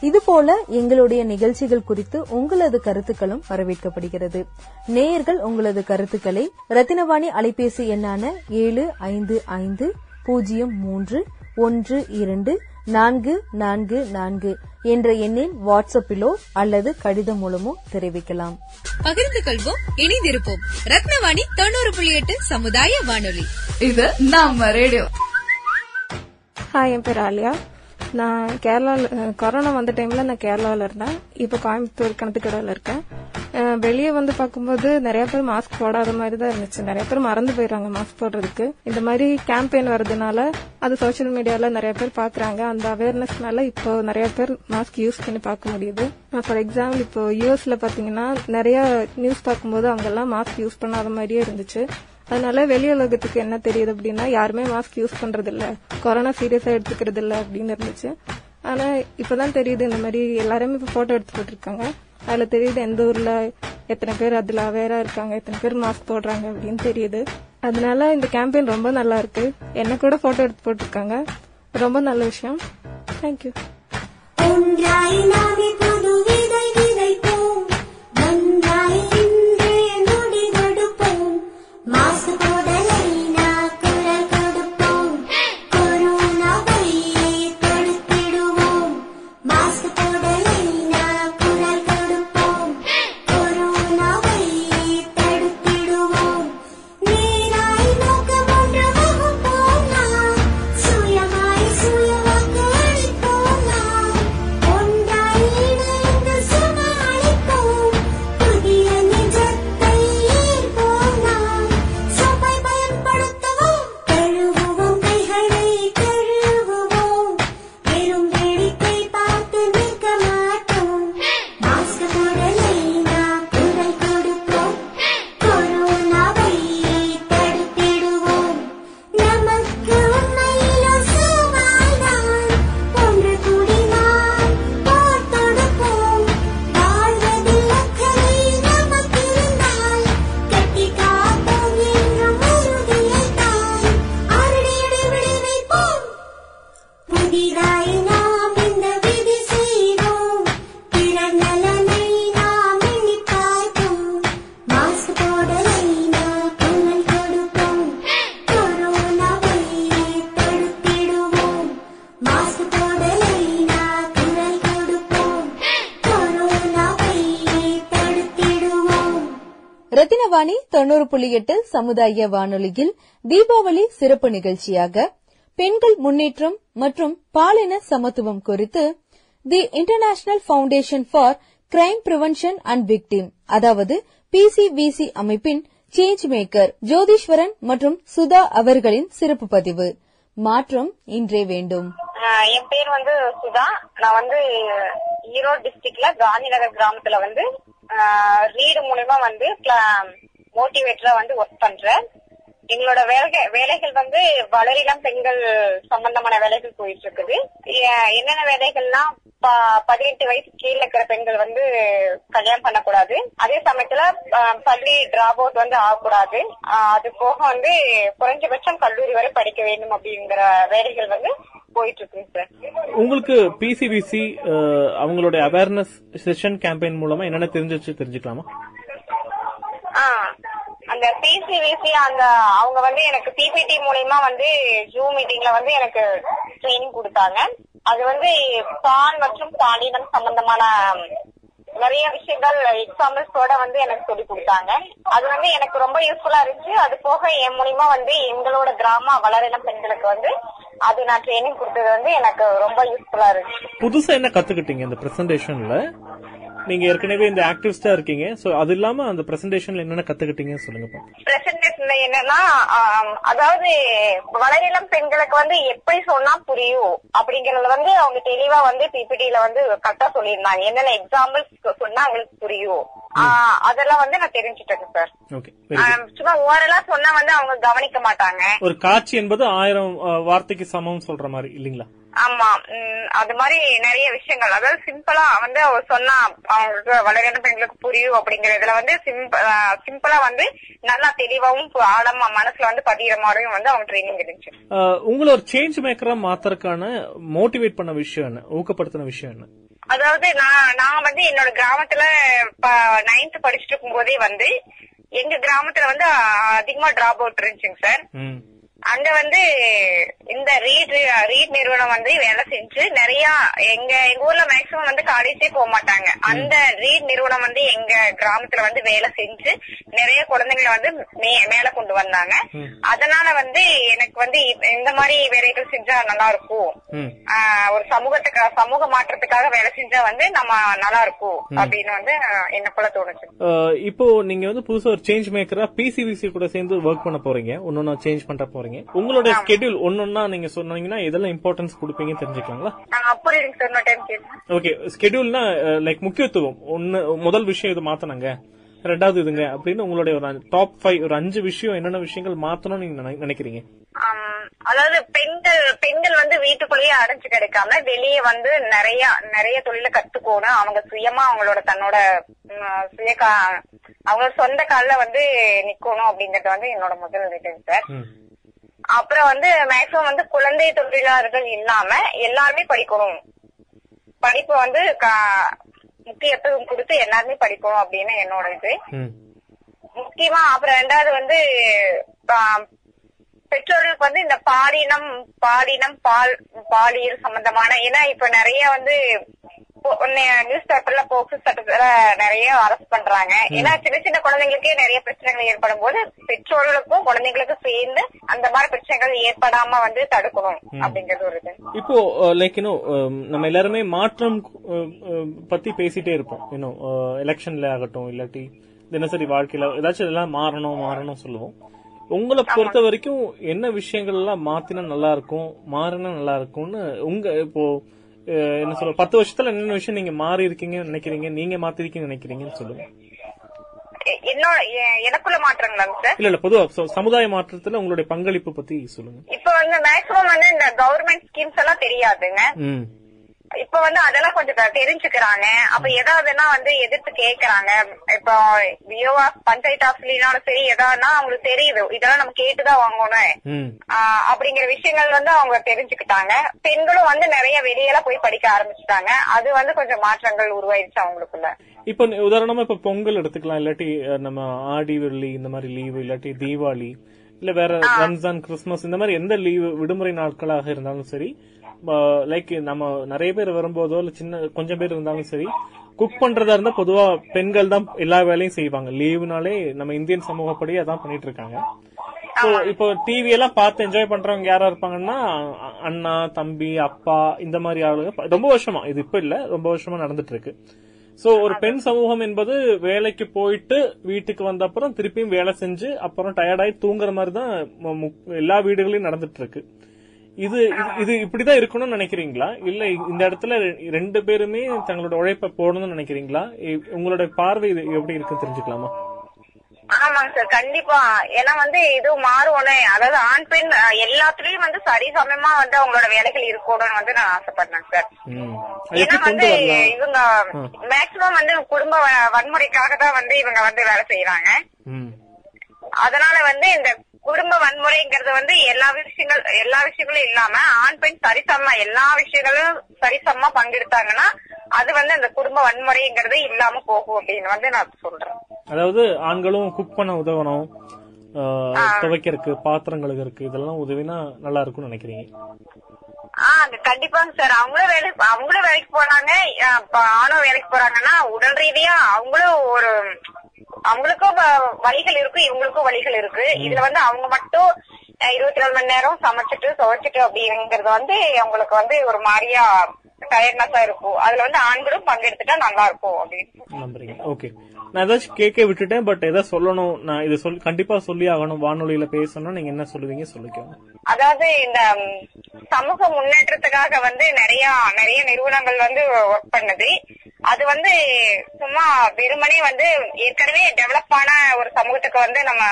இதுபோல எங்களுடைய நிகழ்ச்சிகள் குறித்து உங்களது கருத்துக்களும் வரவேற்கப்படுகிறது. நேயர்கள் உங்களது கருத்துக்களை ரத்தினவாணி அலைபேசி எண்ணான ஏழு ஐந்து ஐந்து பூஜ்ஜியம் மூன்று ஒன்று இரண்டு நான்கு நான்கு நான்கு என்ற எண்ணின் வாட்ஸ்அப்பிலோ அல்லது கடிதம் மூலமோ தெரிவிக்கலாம். பகிர்ந்து கொள்வோம் இணைந்திருப்போம். ரத்னவாணி தொண்ணூறு புள்ளி எட்டு சமுதாய வானொலி. இது நம்ம ரேடியோ. ஹாய் என் பேர் ஆலியா. நான் கேரளாவில் கொரோனா வந்த டைம்ல நான் கேரளாவில் இருந்தேன். இப்போ கோயம்புத்தூர் கிணத்துக்கடையில் இருக்கேன். வெளியே வந்து பார்க்கும்போது நிறைய பேர் மாஸ்க் போடாத மாதிரி தான் இருந்துச்சு. நிறைய பேர் மறந்து போயிடுறாங்க மாஸ்க் போடுறதுக்கு. இந்த மாதிரி கேம்பெயின் வர்றதுனால அது சோஷியல் மீடியாவில் நிறைய பேர் பாக்குறாங்க அந்த அவேர்னஸ்னால இப்போ நிறைய பேர் மாஸ்க் யூஸ் பண்ணி பார்க்க முடியுது. ஃபார் எக்ஸாம்பிள் இப்போ யூஎஸ்ல பாத்தீங்கன்னா நிறைய நியூஸ் பார்க்கும்போது அவங்க எல்லாம் மாஸ்க் யூஸ் பண்ணாத மாதிரியே இருந்துச்சு. அதனால வெளி உலகத்துக்கு என்ன தெரியுது அப்படின்னா யாருமே மாஸ்க் யூஸ் பண்றது இல்ல கொரோனா சீரியஸா எடுத்துக்கிறது இல்ல அப்படின்னு இருந்துச்சு. ஆனா இப்பதான் தெரியுது இந்த மாதிரி எல்லாருமே இப்ப போட்டோ எடுத்து போட்டிருக்காங்க. அதுல தெரியுது எந்த ஊர்ல எத்தனை பேர் அதுல அவேரா இருக்காங்க எத்தனை பேர் மாஸ்க் போடுறாங்க அப்படின்னு தெரியுது. அதனால இந்த கேம்பெயின் ரொம்ப நல்லா இருக்கு. என்ன கூட போட்டோ எடுத்து போட்டிருக்காங்க. ரொம்ப நல்ல விஷயம். தேங்க்யூ ஒன்றாய் நாமே தொண்ணூறு புள்ளி எட்டு சமுதாய வானொலியில் தீபாவளி சிறப்பு நிகழ்ச்சியாக பெண்கள் முன்னேற்றம் மற்றும் பாலின சமத்துவம் குறித்து the international foundation for crime prevention and victim அதாவது பிசிபிசி அமைப்பின் சேஞ்ச் மேக்கர் ஜோதீஸ்வரன் மற்றும் சுதா அவர்களின் சிறப்பு பதிவு. மாற்றம் இன்றே வேண்டும். என் பேர் வந்து சுதா. நான் வந்து ஈரோடு டிஸ்ட்ரிக்ட்ல காந்திநகர் கிராமத்துல வந்து ரீடு மூலயமா வந்து மோட்டிவேட்டரா வந்து ஒர்க் பண்றேன். எங்களோட வேலை வேலைகள் வந்து வளரிளம் பெண்கள் சம்பந்தமான வேலைகள் போயிட்டு இருக்குது என்னென்ன வேலைகள்னா பதினெட்டு வயசு கீழே இருக்கிற பெண்கள் வந்து கல்யாணம் பண்ணக்கூடாது. அதே சமயத்துல பள்ளி டிராப் அவுட் வந்து ஆகக்கூடாது. அது போக வந்து குறைஞ்சபட்சம் கல்லூரி வரை படிக்க வேண்டும் அப்படிங்கிற வேலைகள் வந்து போயிட்டு இருக்கு சார். உங்களுக்கு பிசிபிசி அவங்களுடைய அவேர்னஸ் செஷன் கேம்பெயின் மூலமா என்னென்ன தெரிஞ்சிச்சு தெரிஞ்சுக்கலாமா? ஆ, அந்த பிசிவிசி அந்த அவங்க வந்து எனக்கு பிபிடி மூலியமா வந்து ஜூம் மீட்டிங்ல வந்து எனக்கு ட்ரைனிங் கொடுத்தாங்க. அது வந்து பால் மற்றும் பாலினம் சம்பந்தமான நிறைய விஷயங்கள் எக்ஸாம்பிள்ஸோட வந்து எனக்கு சொல்லி கொடுத்தாங்க. அது வந்து எனக்கு ரொம்ப யூஸ்ஃபுல்லா இருந்துச்சு. அது போக என் மூலியமா வந்து எங்களோட கிராம வளரின பெண்களுக்கு வந்து அது நான் ட்ரைனிங் கொடுத்தது வந்து எனக்கு ரொம்ப யூஸ்ஃபுல்லா இருந்துச்சு. புதுசா என்ன கத்துக்கிட்டீங்க இந்த பிரசன்டேஷன்ல நீங்க ஏற்கனவே இந்த ஆக்டிவிஸ்டா இருக்கீங்க. சோ அது இல்லாம அந்த பிரசன்டேஷன்ல என்னென்ன கத்துக்கிட்டீங்கன்னு சொல்லுங்க. பிரசன்டேஷன்ல என்னன்னா அதாவது வளரிளம் பெண்களுக்கு வந்து எப்படி சொன்னா புரியும் அப்படிங்கறத வந்து அவங்க தெளிவா வந்து பிபிடில வந்து கரெக்டா சொல்லியிருந்தாங்க. என்னென்ன எக்ஸாம்பிள்ஸ் சொன்னா அவங்களுக்கு புரியும். அதெல்லாம் வந்து நான் தெரிஞ்சுட்டேன் சார் சும்மா ஓரலா சொன்னா வந்து அவங்க கவனிக்க மாட்டாங்க. ஒரு காட்சி என்பது ஆயிரம் வார்த்தைக்கு சமம் சொல்ற மாதிரி இல்லீங்களா? ஆமா அது மாதிரி நிறைய விஷயங்கள். அதாவது சிம்பிளா வந்து அவர் சொன்னா அவங்களுக்கு வளர்கிற பெண்களுக்கு புரியும் அப்படிங்கறதுல வந்து சிம்பிளா வந்து நல்லா தெளிவாவும் ஆழமா மனசுல வந்து பதிகிற மாதிரியும் வந்து அவங்க ட்ரைனிங் இருந்துச்சு. உங்களை ஒரு சேஞ்ச் மேக்கரா மாத்தறதுக்கான மோட்டிவேட் பண்ண விஷயம் என்ன? ஊக்கப்படுத்தின விஷயம் என்ன? அதாவது நான் நான் வந்து என்னோட கிராமத்துல நைன்த் படிச்சுட்டு இருக்கும் போதே வந்து எங்க கிராமத்துல வந்து அதிகமா டிராப் அவுட் இருந்துச்சுங்க சார். அங்க வந்து இந்த ரீட் ரீட் நிறுவனம் வந்து வேலை செஞ்சு நிறைய எங்க எங்க ஊர்ல மேக்சிமம் வந்து காலேஜே போக மாட்டாங்க. அந்த ரீட் நிறுவனம் வந்து எங்க கிராமத்துல வந்து வேலை செஞ்சு நிறைய குழந்தைங்களை வந்து மேல கொண்டு வந்தாங்க. அதனால வந்து எனக்கு வந்து இந்த மாதிரி வேலைகள் செஞ்சா நல்லா இருக்கும் ஒரு சமூகத்துக்கு சமூக மாற்றத்துக்காக வேலை செஞ்சா வந்து நம்ம நல்லா இருக்கும் அப்படின்னு வந்து ஆஹ் எனக்குள்ள தோணுச்சு. இப்போ நீங்க வந்து புதுசா ஒரு சேஞ்ச் மேக்கரா பிசிவிசி கூட சேர்ந்து ஒர்க் பண்ண போறீங்க. ஒன்னொன்னா சேஞ்ச் பண்ற போறீங்க. உங்களோட ஸ்கெடியூல் ஒன்னொன்னா நீங்க சொன்னீங்கன்னா இதெல்லாம் இம்பார்ட்டன்ஸ் கொடுப்பீங்கன்னு தெரிஞ்சுக்கலாங்களா? ஓகே ஸ்கெடியூல்னா லைக் முக்கியத்துவம். ஒன்னு முதல் விஷயம் இது மாத்தணுங்க. ரெண்டாவது இதுங்க. அப்படின்னு உங்களுடைய ஒரு டாப் ஃபைவ் ஒரு அஞ்சு விஷயம் என்னென்ன விஷயங்கள் மாத்தணும்னு நீங்க நினை- நினைக்கிறீங்க? அதாவது பெண்கள் பெண்கள் வந்து வீட்டுக்குள்ளேயே அடைஞ்சு கிடைக்காம வெளியே வந்து நிறைய நிறைய தொழில கத்துக்கணும். அவங்க சுயமா அவங்களோட தன்னோட சுய அவங்களோட சொந்த கால்ல வந்து நிக்கணும் அப்படிங்கறது வந்து என்னோட முதல் விஷயம் சார் அப்புறம் வந்து மேக்சிமம் வந்து குழந்தை தொழிலாளர்கள் இல்லாம எல்லாருமே படிக்கணும். படிப்பு வந்து முக்கியத்துவம் கொடுத்து எல்லாருமே படிக்கணும் அப்படின்னு என்னோட இது முக்கியமா அப்புறம் ரெண்டாவது வந்து பெற்றோர்களுக்கு வந்து இந்த பாலினம் பாலினம் பால் பாலியல் சம்பந்தமான ஏன்னா இப்ப நிறைய வந்து நியூஸ் பேப்பர்ல போக்சோ சட்டத்துல நிறைய அரெஸ்ட் பண்றாங்க. ஏன்னா சின்ன சின்ன குழந்தைங்களுக்கே நிறைய பிரச்சனைகள் ஏற்படும் போது பெற்றோர்களுக்கும் குழந்தைங்களுக்கும் சேர்ந்து அந்த மாதிரி பிரச்சனைகள் ஏற்படாம வந்து தடுக்கணும் அப்படிங்கறது ஒரு இது. இப்போ லைக் இன்னும் நம்ம எல்லாருமே மாற்றம் பத்தி பேசிட்டே இருப்போம். இன்னும் எலெக்ஷன்ல ஆகட்டும் இல்லாட்டி தினசரி வாழ்க்கையில ஏதாச்சும் எல்லாம் மாறணும் மாறணும் சொல்லுவோம். உங்களை பொறுத்த வரைக்கும் என்ன விஷயங்கள் எல்லாம் மாத்தினா நல்லா இருக்கும் மாறினா நல்லா இருக்கும்னு உங்க இப்போ என்ன சொல்ல பத்து வருஷத்துல என்னென்ன விஷயம் நீங்க மாறி இருக்கீங்கன்னு நினைக்கிறீங்க? நீங்க மாத்திருக்கீங்கன்னு நினைக்கிறீங்கன்னு சொல்லுங்க. என்னோட எனக்குள்ள மாற்றங்களாங்க சார்? இல்ல இல்ல பொதுவா சமுதாய மாற்றத்துல உங்களுடைய பங்களிப்பு பத்தி சொல்லுங்க. இப்ப வந்து மேக்சிமம் வந்து இந்த கவர்மெண்ட் ஸ்கீம்ஸ் எல்லாம் தெரியாதுங்க. இப்ப வந்து அதெல்லாம் கொஞ்சம் தெரிஞ்சுக்கிறாங்க. அப்ப ஏதாவதுன்னா வந்து எதிர்த்து கேக்குறாங்க. இப்போ வியோவா பஞ்சாயத்து ஆஃபீஸ்லனாலும் சரி ஏதாவதுன்னா அவங்களுக்கு தெரியுது. இதெல்லாம் நம்ம கேட்டுதான் வாங்கணும். அப்படிங்கிற விஷயங்கள் வந்து அவங்க தெரிஞ்சுக்கிட்டாங்க. பெண்களும் வந்து நிறைய வெளியெல்லாம் போய் படிக்க ஆரம்பிச்சுட்டாங்க. அது வந்து கொஞ்சம் மாற்றங்கள் உருவாயிருச்சு அவங்களுக்குள்ள. இப்போ உதாரணமா இப்ப பொங்கல் எடுத்துக்கலாம். இல்லாட்டி நம்ம ஆடி வெள்ளி இந்த மாதிரி லீவு இல்லாட்டி தீபாவளி இல்ல வேற ரம்ஜான் கிறிஸ்துமஸ் இந்த மாதிரி எந்த லீவு விடுமுறை நாட்களாக இருந்தாலும் சரி லைக் நம்ம நிறைய பேர் வரும்போதோ இல்ல சின்ன கொஞ்சம் பேர் இருந்தாலும் சரி குக் பண்றதா இருந்தா பொதுவா பெண்கள் தான் எல்லா வேலையும் செய்வாங்க. லீவுனாலே நம்ம இந்தியன் சமூகப்படி அதான் பண்ணிட்டு இருக்காங்க. இப்போ டிவி எல்லாம் பார்த்து என்ஜாய் பண்றவங்க யாரா இருப்பாங்கன்னா அண்ணா தம்பி அப்பா இந்த மாதிரி ஆளுங்க. ரொம்ப வருஷமா இது இப்ப இல்ல ரொம்ப வருஷமா நடந்துட்டு இருக்கு. சோ ஒரு பெண் சமூகம் என்பது வேலைக்கு போயிட்டு வீட்டுக்கு வந்த அப்புறம் திருப்பியும் வேலை செஞ்சு அப்புறம் டயர்டாயி தூங்குற மாதிரி தான் எல்லா வீடுகளையும் நடந்துட்டு இருக்கு. இது இது- இப்படிதான் இருக்கணும்னு நினைக்கிறீங்களா? இல்ல இந்த இடத்துல ரெண்டு பேருமே தங்களோட உழைப்பை போடணும்னு நினைக்கிறீங்களா? உங்களோட பார்வை இது எப்படி இருக்குன்னு தெரிஞ்சுக்கலாமா? ஆமாங்க சார் கண்டிப்பா. ஏன்னா வந்து இது மாறுவோனே அதாவது ஆண் பெண் எல்லாத்துலயும் வந்து சரிசமமா வந்து அவங்களோட வேலைகள் இருக்கணும்னு வந்து நான் ஆசைப்படுறேன் சார் ஏன்னா வந்து இவங்க மேக்சிமம் வந்து குடும்ப வன்முறைக்காக தான் வந்து இவங்க வந்து வேலை செய்யறாங்க அதனால வந்து இந்த குடும்ப வன்முறைங்கிறது வந்து எல்லா விஷயங்கள் எல்லா விஷயங்களும் இல்லாம ஆண் பெண் சரிசமமா எல்லா விஷயங்களும் சரிசமமா பங்கெடுத்தாங்கன்னா அது வந்து அந்த குடும்ப வன்முறைங்கிறது இல்லாம போகும் அப்படின்னு வந்து நான் சொல்றேன். அதாவது ஆண்களும் குக் பண்ண உதவணும் துவைக்கிறதுக்கு பாத்திரம் கழுகுறதுக்கு இதெல்லாம் உதவினா நல்லா இருக்கும்னு நினைக்கிறீங்க? ஆஹ் கண்டிப்பாங்க சார். அவங்களும் வேலை அவங்களும் வேலைக்கு போறாங்க இப்ப ஆணும் வேலைக்கு போறாங்கன்னா உடல் ரீதியா அவங்களும் ஒரு அவங்களுக்கும் வழிகள் இருக்கு இவங்களுக்கும் வழிகள் இருக்கு. இதுல வந்து அவங்க மட்டும் இருபத்தி நாலு மணி நேரம் சமைச்சிட்டு துவைச்சிட்டு அப்படிங்கறது வந்து அவங்களுக்கு வந்து ஒரு மாதிரியா டயர்னஸா இருக்கும். அதுல வந்து ஆண்களும் பங்கெடுத்துட்டா நல்லா இருக்கும் அப்படின்னு. நான் ஏதாச்சும் கேட்க விட்டுட்டேன் பட் ஏதாவது சொல்லணும் நான் இதை சொல் கண்டிப்பா சொல்லி ஆகணும் வானொலியில பேசணும் நீங்க என்ன சொல்லுவீங்க சொல்லிக்கோங்க. அதாவது இந்த சமூக முன்னேற்றத்துக்காக வந்து நிறைய நிறைய நிறுவனங்கள் வந்து ஒர்க் பண்ணுது. அது வந்து சும்மா வெறுமனே வந்து ஏற்கனவே டெவலப் ஆன ஒரு சமூகத்துக்கு வந்து நம்ம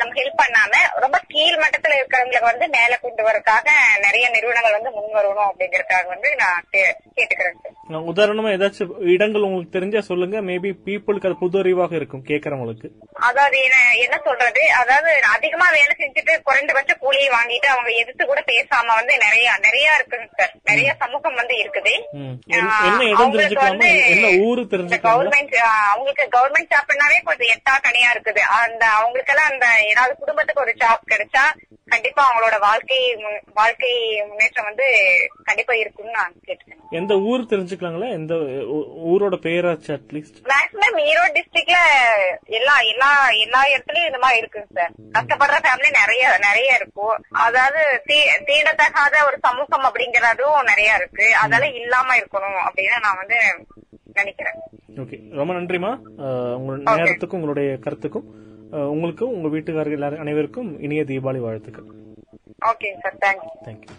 நம்ம ஹெல்ப் பண்ணாம ரொம்ப கீழ் மட்டத்துல இருக்கிறவங்களுக்கு வந்து மேல கொண்டு வரதுக்காக நிறைய நிறுவனங்கள் வந்து முன் வரணும் அப்படிங்கறதுக்காக வந்து நான் கேட்டுக்கிறேன் உதாரணமா ஏதாச்சும் இடங்கள் உங்களுக்கு தெரிஞ்சா சொல்லுங்க. மேபி பீப்புளுக்கு அது புது அறிவாக இருக்கும் கேக்குறவங்களுக்கு அதாவது என்ன- சொல்றது? அதாவது அதிகமா வேலை செஞ்சுட்டு குறைந்தபட்ச கூலியை வாங்கிட்டு அவங்க எதிர்த்து கூட பேசாம வந்து நிறைய நிறைய இருக்குங்க சார். நிறைய சமூகம் வந்து இருக்குது. அவங்களுக்கு வந்து கவர்மெண்ட் அவங்களுக்கு கவர்மெண்ட் ஜாப்னாவே கொஞ்சம் எட்டா கனியா இருக்குது. அந்த அவங்களுக்கு எல்லாம் அந்த ஏதாவது குடும்பத்துக்கு ஒரு ஜாப் கிடைச்சா கண்டிப்பா அவங்களோட வாழ்க்கை வாழ்க்கை முன்னேற்றம் வந்து கண்டிப்பா இருக்கும்னு நான் கேட்டுக்கிறேன். எந்த ஊர் தெரிஞ்சுக்கலாங்களா? எந்த ஊரோட பெயராச்சு அட்லீஸ்ட் மேக்ஸிமம் ஈரோடு டிஸ்ட்ரிக்ட்ல எல்லா எல்லா எல்லா இடத்துலயும் இந்த மாதிரி இருக்குங்க சார் கஷ்டப்படுற ஃபேமிலி நிறைய நிறைய இருக்கும் அதாவது தீண்டத்தகாத ஒரு சமூகம் அப்படிங்கறதும் நிறைய இருக்கு. அதெல்லாம் இல்லாம இருக்கணும் அப்படின்னு நான் வந்து நினைக்கிறேன். ஓகே. ரொம்ப நன்றிமா அஹ், உங்க நேரத்துக்கும் உங்களுடைய கருத்துக்கும் உங்களுக்கும் உங்க வீட்டுக்காரர்கள் அனைவருக்கும் இனிய தீபாவளி வாழ்த்துக்கள். ஓகேங்க சார் தேங்க்ஸ் தேங்க்யூ